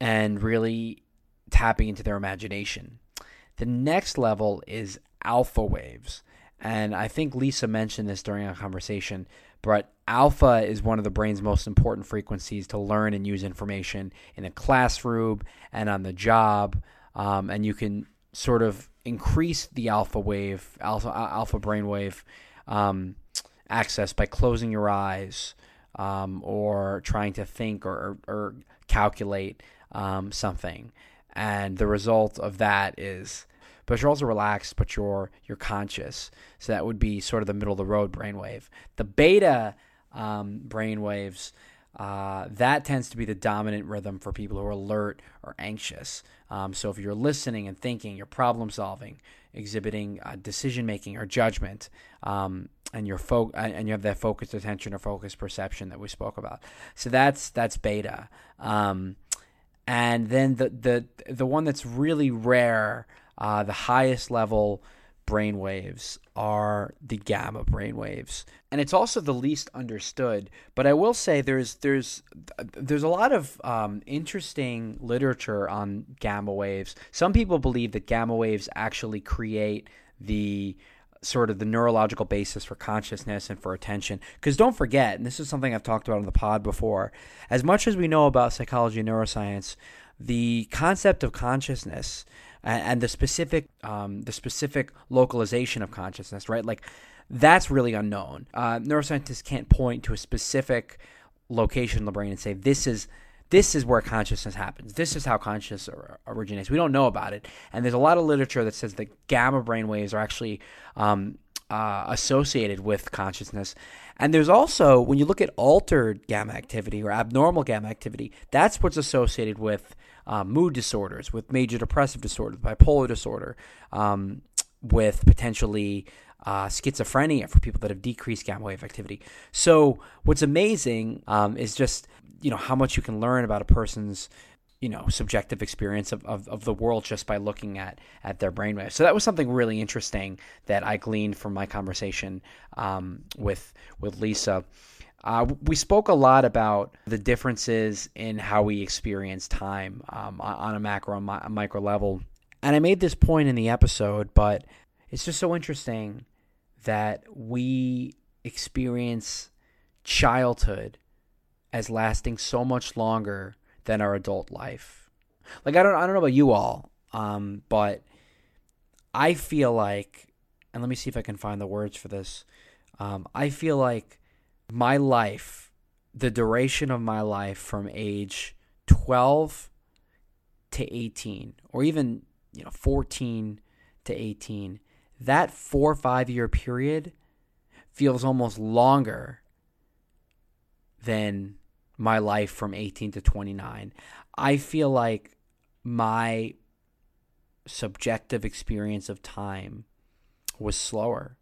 and really tapping into their imagination. The next level is alpha waves. And I think Lisa mentioned this during our conversation, but alpha is one of the brain's most important frequencies to learn and use information in a classroom and on the job. Um, and you can sort of increase the alpha wave, alpha, alpha brain wave um, access by closing your eyes um, or trying to think or, or calculate um, something. And the result of that is, but you're also relaxed, but you're you're conscious. So that would be sort of the middle of the road brainwave. The beta um, brainwaves. Uh, that tends to be the dominant rhythm for people who are alert or anxious. Um, so if you're listening and thinking, you're problem solving, exhibiting uh, decision making or judgment, um, and your fo- and you have that focused attention or focused perception that we spoke about. So that's that's beta. Um, and then the the the one that's really rare, uh, the highest level brain waves are the gamma brain waves and it's also the least understood but i will say there's there's there's a lot of um, interesting literature on gamma waves some people believe that gamma waves actually create the sort of the neurological basis for consciousness and for attention because don't forget and this is something i've talked about on the pod before as much as we know about psychology and neuroscience the concept of consciousness and, and the specific um, the specific localization of consciousness, right? Like That's really unknown. Uh, neuroscientists can't point to a specific location in the brain and say this is this is where consciousness happens. This is how consciousness originates. We don't know about it, and there's a lot of literature that says that gamma brain waves are actually um, uh, associated with consciousness. And there's also when you look at altered gamma activity or abnormal gamma activity, that's what's associated with uh, mood disorders, with major depressive disorder, bipolar disorder, um, with potentially uh, schizophrenia for people that have decreased gamma wave activity. So what's amazing um, is just you know how much you can learn about a person's you know subjective experience of, of, of the world just by looking at at their brainwaves. So that was something really interesting that I gleaned from my conversation um, with with Lisa. Uh, we spoke a lot about the differences in how we experience time um, on a macro and mi- micro level, and I made this point in the episode, but it's just so interesting that we experience childhood as lasting so much longer than our adult life. Like I don't I don't know about you all, um, but I feel like, and let me see if I can find the words for this. Um, I feel like my life, the duration of my life from age twelve to eighteen, or even you know fourteen to eighteen, that four or five year period feels almost longer than my life from 18 to 29. I feel like my subjective experience of time was slower.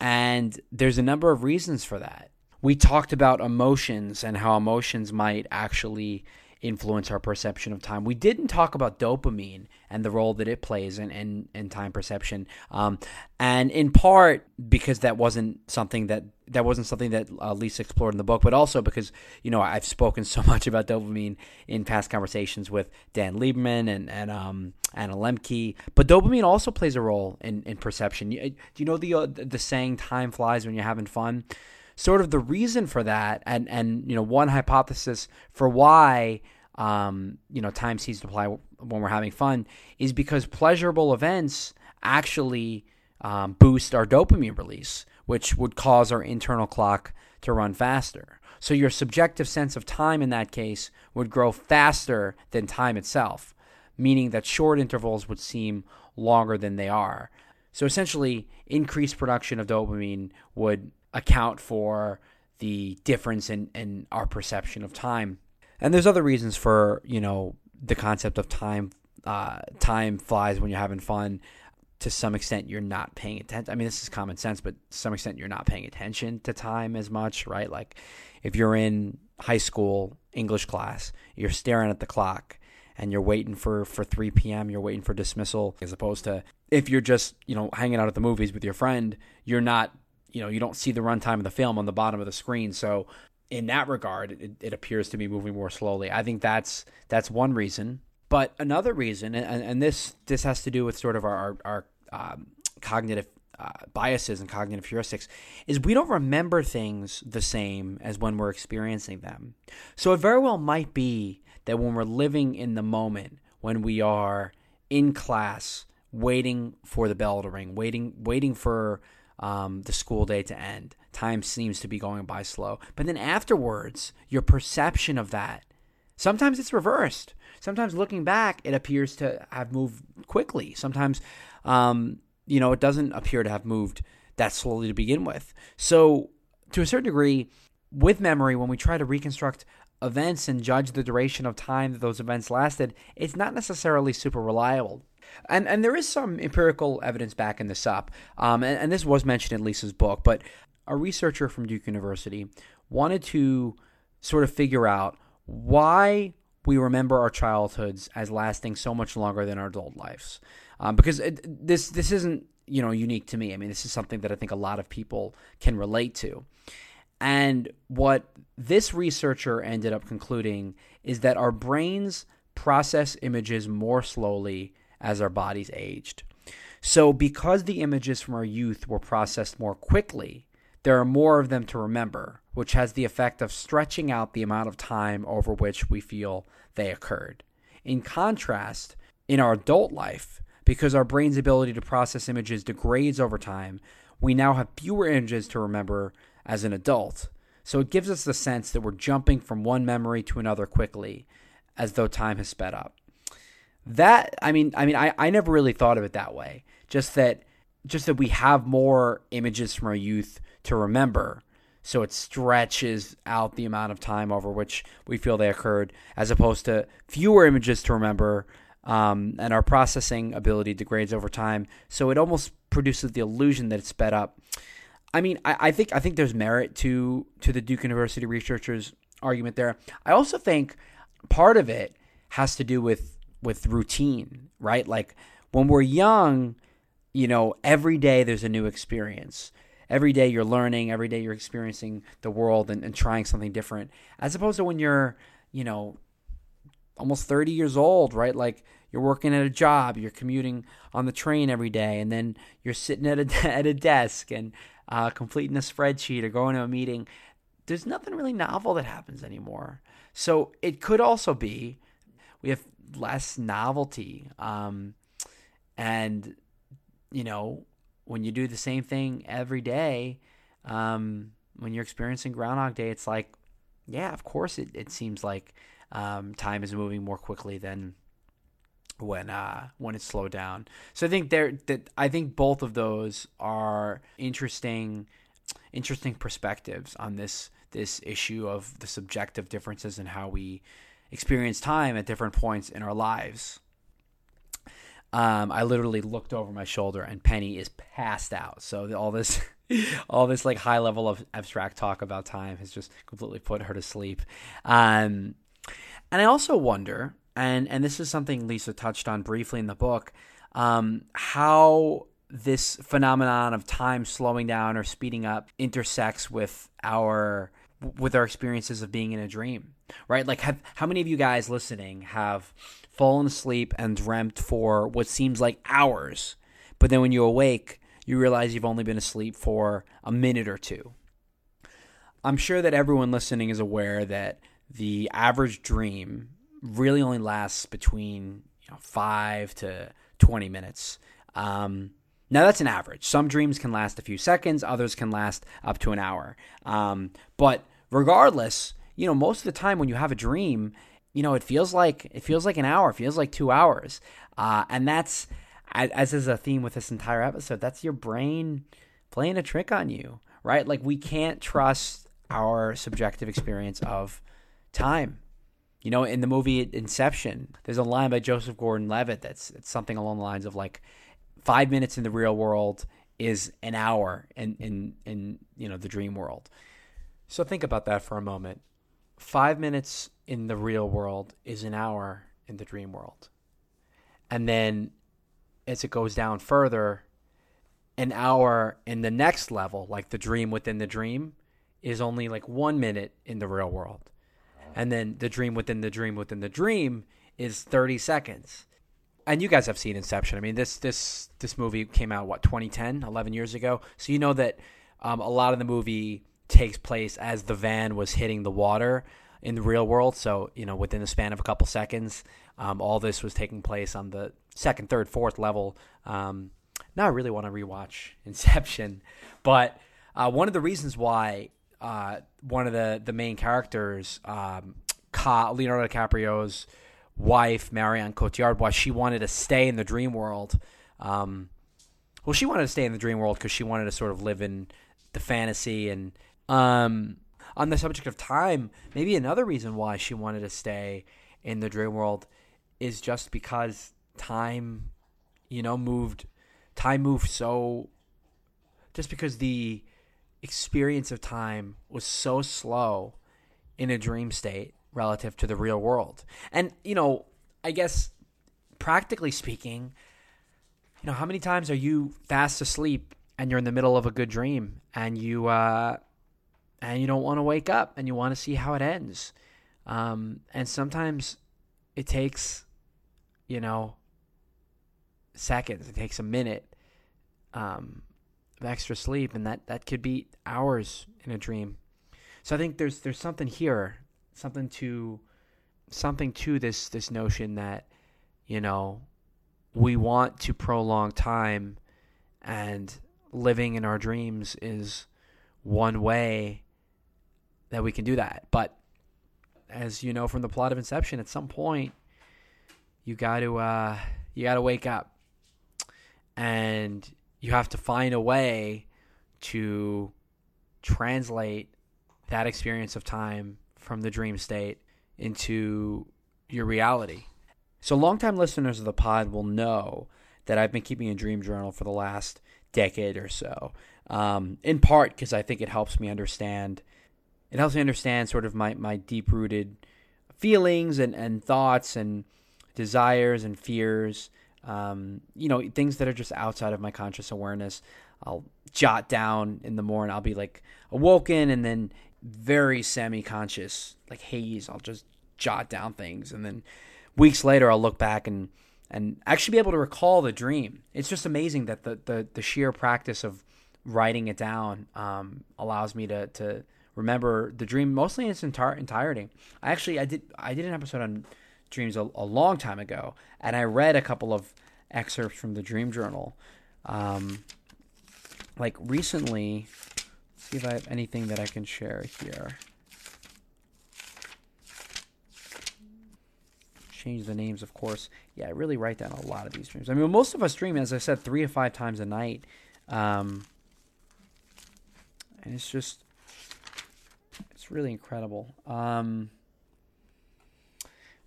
And there's a number of reasons for that. We talked about emotions and how emotions might actually influence our perception of time. We didn't talk about dopamine and the role that it plays in, in, in time perception. Um, and in part because that wasn't something that that wasn't something that uh, Lisa explored in the book, but also because you know I've spoken *laughs* so much about dopamine in past conversations with Dan Lieberman and and um, Anna Lembke. But dopamine also plays a role in, in perception. You, do you know the uh, the saying "time flies when you're having fun"? Sort of the reason for that, and and you know one hypothesis for why um, you know time seems to apply when we're having fun is because pleasurable events actually um, boost our dopamine release, which would cause our internal clock to run faster. So your subjective sense of time in that case would grow faster than time itself, meaning that short intervals would seem longer than they are. So essentially, increased production of dopamine would account for the difference in, in our perception of time. And there's other reasons for, you know, the concept of time uh, time flies when you're having fun. To some extent, you're not paying attention. I mean, this is common sense, but to some extent, you're not paying attention to time as much, right? Like, if you're in high school English class, you're staring at the clock and you're waiting for, for 3 p.m., you're waiting for dismissal, as opposed to if you're just, you know, hanging out at the movies with your friend, you're not you know you don't see the runtime of the film on the bottom of the screen. So in that regard it, it appears to be moving more slowly. I think that's that's one reason. But another reason and, and this this has to do with sort of our our, our um, cognitive uh, biases and cognitive heuristics is we don't remember things the same as when we're experiencing them. So it very well might be that when we're living in the moment when we are in class waiting for the bell to ring waiting waiting for um, the school day to end. Time seems to be going by slow. But then afterwards, your perception of that, sometimes it's reversed. Sometimes looking back, it appears to have moved quickly. Sometimes, um, you know, it doesn't appear to have moved that slowly to begin with. So, to a certain degree, with memory, when we try to reconstruct events and judge the duration of time that those events lasted, it's not necessarily super reliable. And and there is some empirical evidence backing this up. Um, and, and this was mentioned in Lisa's book, but a researcher from Duke University wanted to sort of figure out why we remember our childhoods as lasting so much longer than our adult lives. Um, because it, this this isn't you know unique to me. I mean, this is something that I think a lot of people can relate to. And what this researcher ended up concluding is that our brains process images more slowly as our bodies aged. So, because the images from our youth were processed more quickly, there are more of them to remember, which has the effect of stretching out the amount of time over which we feel they occurred. In contrast, in our adult life, because our brain's ability to process images degrades over time, we now have fewer images to remember as an adult. So it gives us the sense that we're jumping from one memory to another quickly, as though time has sped up. That I mean, I mean, I, I never really thought of it that way. Just that, just that we have more images from our youth to remember, so it stretches out the amount of time over which we feel they occurred, as opposed to fewer images to remember, um, and our processing ability degrades over time. So it almost produces the illusion that it's sped up. I mean, I, I think I think there's merit to to the Duke University researchers' argument there. I also think part of it has to do with with routine, right? Like when we're young, you know, every day there's a new experience. Every day you're learning, every day you're experiencing the world and, and trying something different. As opposed to when you're, you know, almost 30 years old, right? Like you're working at a job, you're commuting on the train every day, and then you're sitting at a, *laughs* at a desk and uh, completing a spreadsheet or going to a meeting. There's nothing really novel that happens anymore. So it could also be we have less novelty. Um, and, you know, when you do the same thing every day, um, when you're experiencing Groundhog Day, it's like, yeah, of course it, it seems like um, time is moving more quickly than when uh, when it's slowed down. So I think there that I think both of those are interesting interesting perspectives on this this issue of the subjective differences and how we experience time at different points in our lives. Um, I literally looked over my shoulder and Penny is passed out. So all this, *laughs* all this like high level of abstract talk about time has just completely put her to sleep. Um, and I also wonder, and and this is something Lisa touched on briefly in the book, um, how this phenomenon of time slowing down or speeding up intersects with our with our experiences of being in a dream right like have how many of you guys listening have fallen asleep and dreamt for what seems like hours but then when you awake you realize you've only been asleep for a minute or two i'm sure that everyone listening is aware that the average dream really only lasts between you know, 5 to 20 minutes um, now that's an average. Some dreams can last a few seconds, others can last up to an hour. Um, but regardless, you know, most of the time when you have a dream, you know, it feels like it feels like an hour, feels like two hours, uh, and that's as is a theme with this entire episode. That's your brain playing a trick on you, right? Like we can't trust our subjective experience of time. You know, in the movie Inception, there's a line by Joseph Gordon-Levitt that's something along the lines of like five minutes in the real world is an hour in in in you know the dream world. So think about that for a moment. Five minutes in the real world is an hour in the dream world. And then as it goes down further, an hour in the next level, like the dream within the dream, is only like one minute in the real world. And then the dream within the dream within the dream is 30 seconds and you guys have seen Inception. I mean, this this this movie came out what 2010, 11 years ago. So you know that um, a lot of the movie takes place as the van was hitting the water in the real world. So you know, within the span of a couple seconds, um, all this was taking place on the second, third, fourth level. Um, now I really want to rewatch *laughs* Inception, but uh, one of the reasons why uh, one of the the main characters, um, Leonardo DiCaprio's wife, Marion Cotillard, why she wanted to stay in the dream world. Um, well, she wanted to stay in the dream world because she wanted to sort of live in the fantasy. And um, on the subject of time, maybe another reason why she wanted to stay in the dream world is just because time, you know, moved. Time moved so. Just because the experience of time was so slow in a dream state relative to the real world. And, you know, I guess practically speaking, you know, how many times are you fast asleep and you're in the middle of a good dream and you uh and you don't want to wake up and you want to see how it ends. Um and sometimes it takes you know seconds, it takes a minute um of extra sleep and that that could be hours in a dream. So I think there's there's something here something to something to this this notion that you know we want to prolong time and living in our dreams is one way that we can do that. But as you know from the plot of Inception, at some point you got to uh, you got to wake up, and you have to find a way to translate that experience of time from the dream state into your reality. So, longtime listeners of the pod will know that I've been keeping a dream journal for the last decade or so. Um, in part because I think it helps me understand. It helps me understand sort of my, my deep rooted feelings and, and thoughts and desires and fears. Um, you know, things that are just outside of my conscious awareness. I'll jot down in the morning. I'll be like awoken and then very semi conscious, like haze. I'll just jot down things. And then weeks later, I'll look back and and actually be able to recall the dream. It's just amazing that the the, the sheer practice of writing it down um, allows me to to remember the dream mostly in its entire entirety. I actually I did I did an episode on dreams a, a long time ago, and I read a couple of excerpts from the dream journal. Um, like recently, see if I have anything that I can share here. change the names, of course. Yeah, I really write down a lot of these dreams. I mean, most of us dream, as I said, three to five times a night. Um, and it's just, it's really incredible. Um,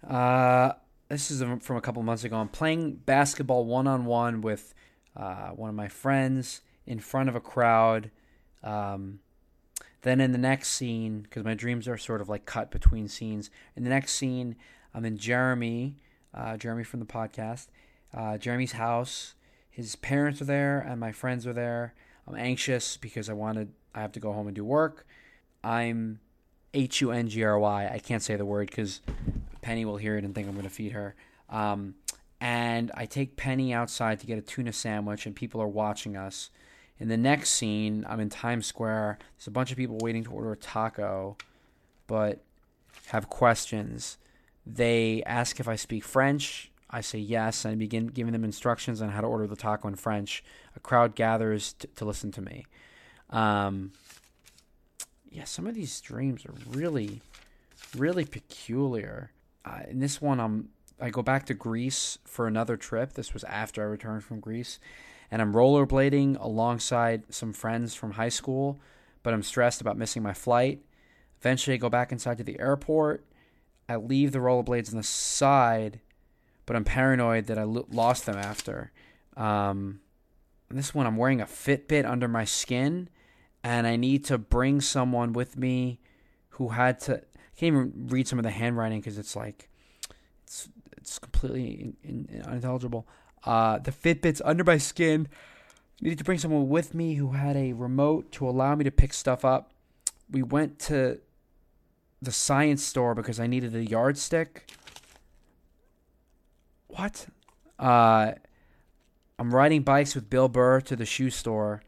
uh, this is from a couple months ago. I'm playing basketball one on one with uh, one of my friends in front of a crowd. Um, then in the next scene, because my dreams are sort of like cut between scenes, in the next scene, I'm in Jeremy, uh, Jeremy from the podcast, uh, Jeremy's house. His parents are there, and my friends are there. I'm anxious because I wanted I have to go home and do work. I'm H U N G R Y. I can't say the word because Penny will hear it and think I'm going to feed her. Um, and I take Penny outside to get a tuna sandwich, and people are watching us. In the next scene, I'm in Times Square. There's a bunch of people waiting to order a taco, but have questions. They ask if I speak French. I say yes, and I begin giving them instructions on how to order the taco in French. A crowd gathers t- to listen to me. Um, yeah, some of these dreams are really, really peculiar. Uh, in this one, I'm I go back to Greece for another trip. This was after I returned from Greece, and I'm rollerblading alongside some friends from high school. But I'm stressed about missing my flight. Eventually, I go back inside to the airport I leave the rollerblades on the side, but I'm paranoid that I lo- lost them after. Um, this one, I'm wearing a Fitbit under my skin, and I need to bring someone with me who had to. I can't even read some of the handwriting because it's like it's it's completely in, in, unintelligible. Uh, the Fitbit's under my skin. I needed to bring someone with me who had a remote to allow me to pick stuff up. We went to the science store because I needed a yardstick. What? Uh, I'm riding bikes with Bill Burr to the shoe store.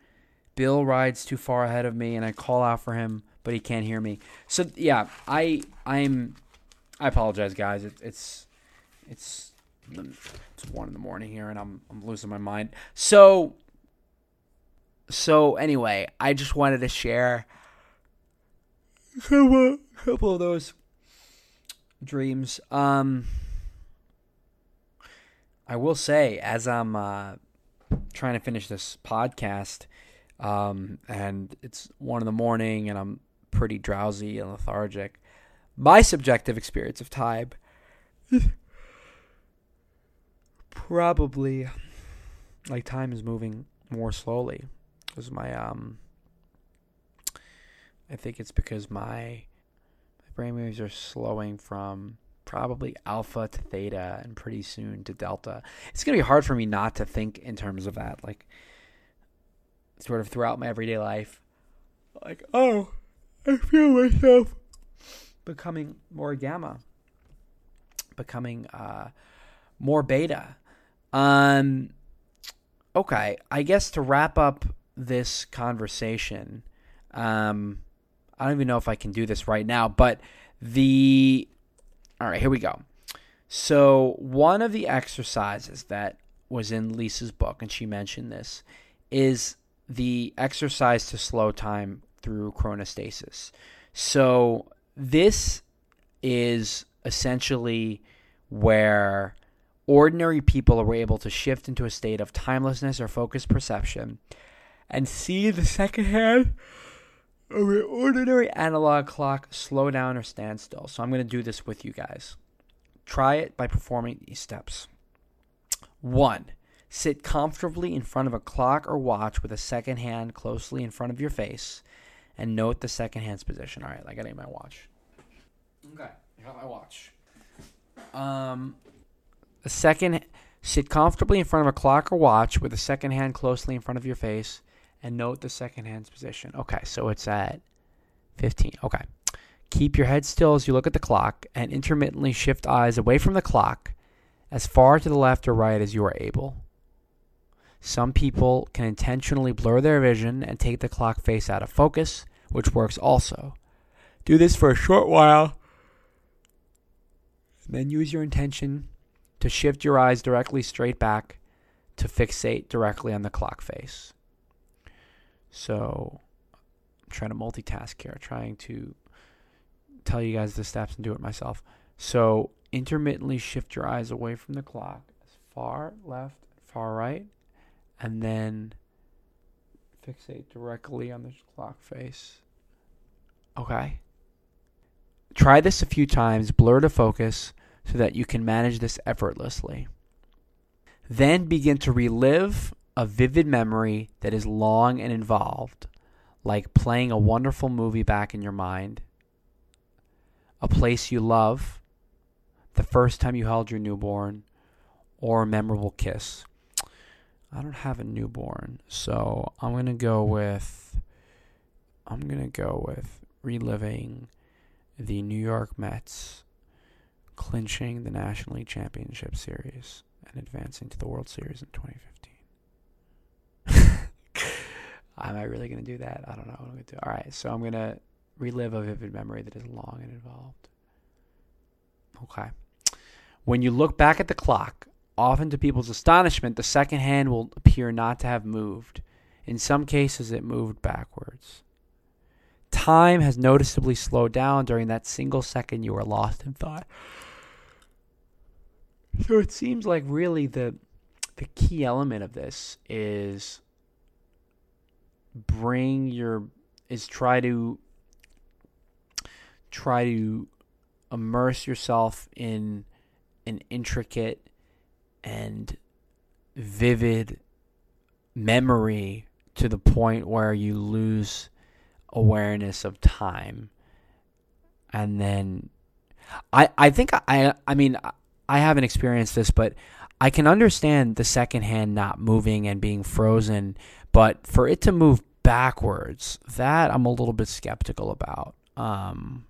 Bill rides too far ahead of me, and I call out for him, but he can't hear me. So yeah, I I'm I apologize, guys. It, it's it's it's one in the morning here, and I'm I'm losing my mind. So so anyway, I just wanted to share *laughs* a couple of those dreams. Um, I will say, as I'm uh, trying to finish this podcast, um, and it's one in the morning, and I'm pretty drowsy and lethargic. My subjective experience of time probably like time is moving more slowly. Because my um, I think it's because my my brain waves are slowing from probably alpha to theta and pretty soon to delta. It's to be hard for me not to think in terms of that like sort of throughout my everyday life like oh, I feel myself becoming more gamma, becoming uh more beta. Um okay, I guess to wrap up this conversation um I don't even know if I can do this right now, but the all right, here we go. So, one of the exercises that was in Lisa's book, and she mentioned this, is the exercise to slow time through chronostasis. So this is essentially where ordinary people are able to shift into a state of timelessness or focused perception and see the second hand of an ordinary analog clock slow down or stand still. So I'm going to do this with you guys. Try it by performing these steps. One, sit comfortably in front of a clock or watch with a second hand closely in front of your face and note the second hand's position. All right, I got to get my watch. Okay, I got my watch. Um, a second, sit comfortably in front of a clock or watch with a second hand closely in front of your face and note the second hand's position. Okay, so it's at 15. Okay. Keep your head still as you look at the clock and intermittently shift eyes away from the clock as far to the left or right as you are able. Some people can intentionally blur their vision and take the clock face out of focus, which works also. Do this for a short while, then use your intention to shift your eyes directly straight back to fixate directly on the clock face. So I'm trying to multitask here, trying to tell you guys the steps and do it myself. So intermittently shift your eyes away from the clock as far left, far right, and then fixate directly on the clock face. Okay. Try this a few times, blur to focus, so that you can manage this effortlessly. Then begin to relive a vivid memory that is long and involved, like playing a wonderful movie back in your mind, a place you love, the first time you held your newborn, or a memorable kiss. I don't have a newborn, so I'm to go with I'm to go with reliving the New York Mets clinching the National League Championship Series and advancing to the World Series in 2015. *laughs* Am I really to do that? I don't know what I'm to do. All right, so I'm to relive a vivid memory that is long and involved. Okay. When you look back at the clock, often to people's astonishment, the second hand will appear not to have moved. In some cases, it moved backwards. Time has noticeably slowed down during that single second you were lost in thought. So it seems like really the the key element of this is bring your is try to try to immerse yourself in an intricate and vivid memory to the point where you lose awareness of time. And then i i think i i mean i haven't experienced this but i can understand the second hand not moving and being frozen but for it to move backwards that i'm a little bit skeptical about. Um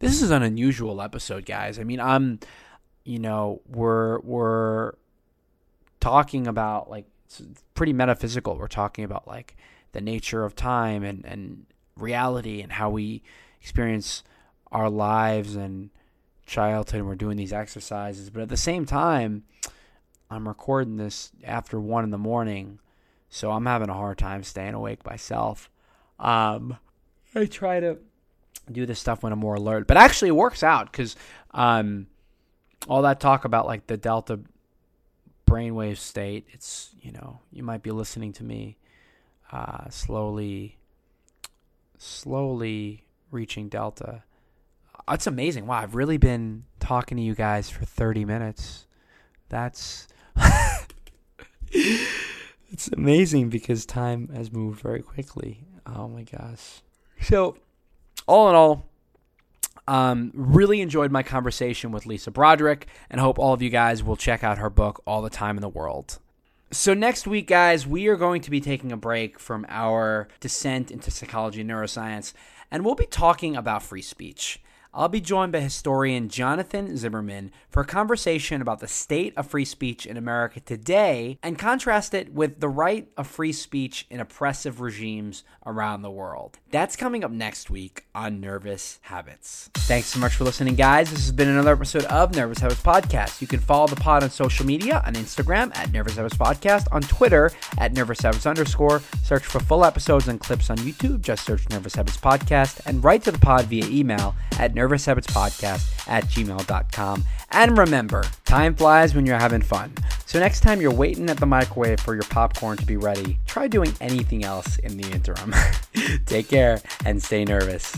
this is an unusual episode guys. I mean i'm you know we're we're talking about like pretty metaphysical we're talking about like the nature of time and, and reality and how we experience our lives and childhood and we're doing these exercises. But at the same time, I'm recording this after one in the morning, so I'm having a hard time staying awake myself. Um, I try to do this stuff when I'm more alert, but actually it works out because um, all that talk about like the delta brainwave state, it's you know you might be listening to me uh, slowly, slowly reaching delta. It's amazing. Wow, I've really been talking to you guys for 30 minutes. That's *laughs* it's amazing because time has moved very quickly. Oh my gosh. So, all in all, um, really enjoyed my conversation with Lisa Broderick and hope all of you guys will check out her book, All the Time in the World. So, next week, guys, we are going to be taking a break from our descent into psychology and neuroscience, and we'll be talking about free speech. I'll be joined by historian Jonathan Zimmerman for a conversation about the state of free speech in America today and contrast it with the right of free speech in oppressive regimes around the world. That's coming up next week on Nervous Habits. Thanks so much for listening, guys. This has been another episode of Nervous Habits Podcast. You can follow the pod on social media on Instagram at Nervous Habits Podcast, on Twitter at Nervous Habits underscore. Search for full episodes and clips on YouTube. Just search Nervous Habits Podcast and write to the pod via email at nervoushabitspodcast at gmail.com. And remember, time flies when you're having fun. So next time you're waiting at the microwave for your popcorn to be ready, try doing anything else in the interim. *laughs* Take care and stay nervous.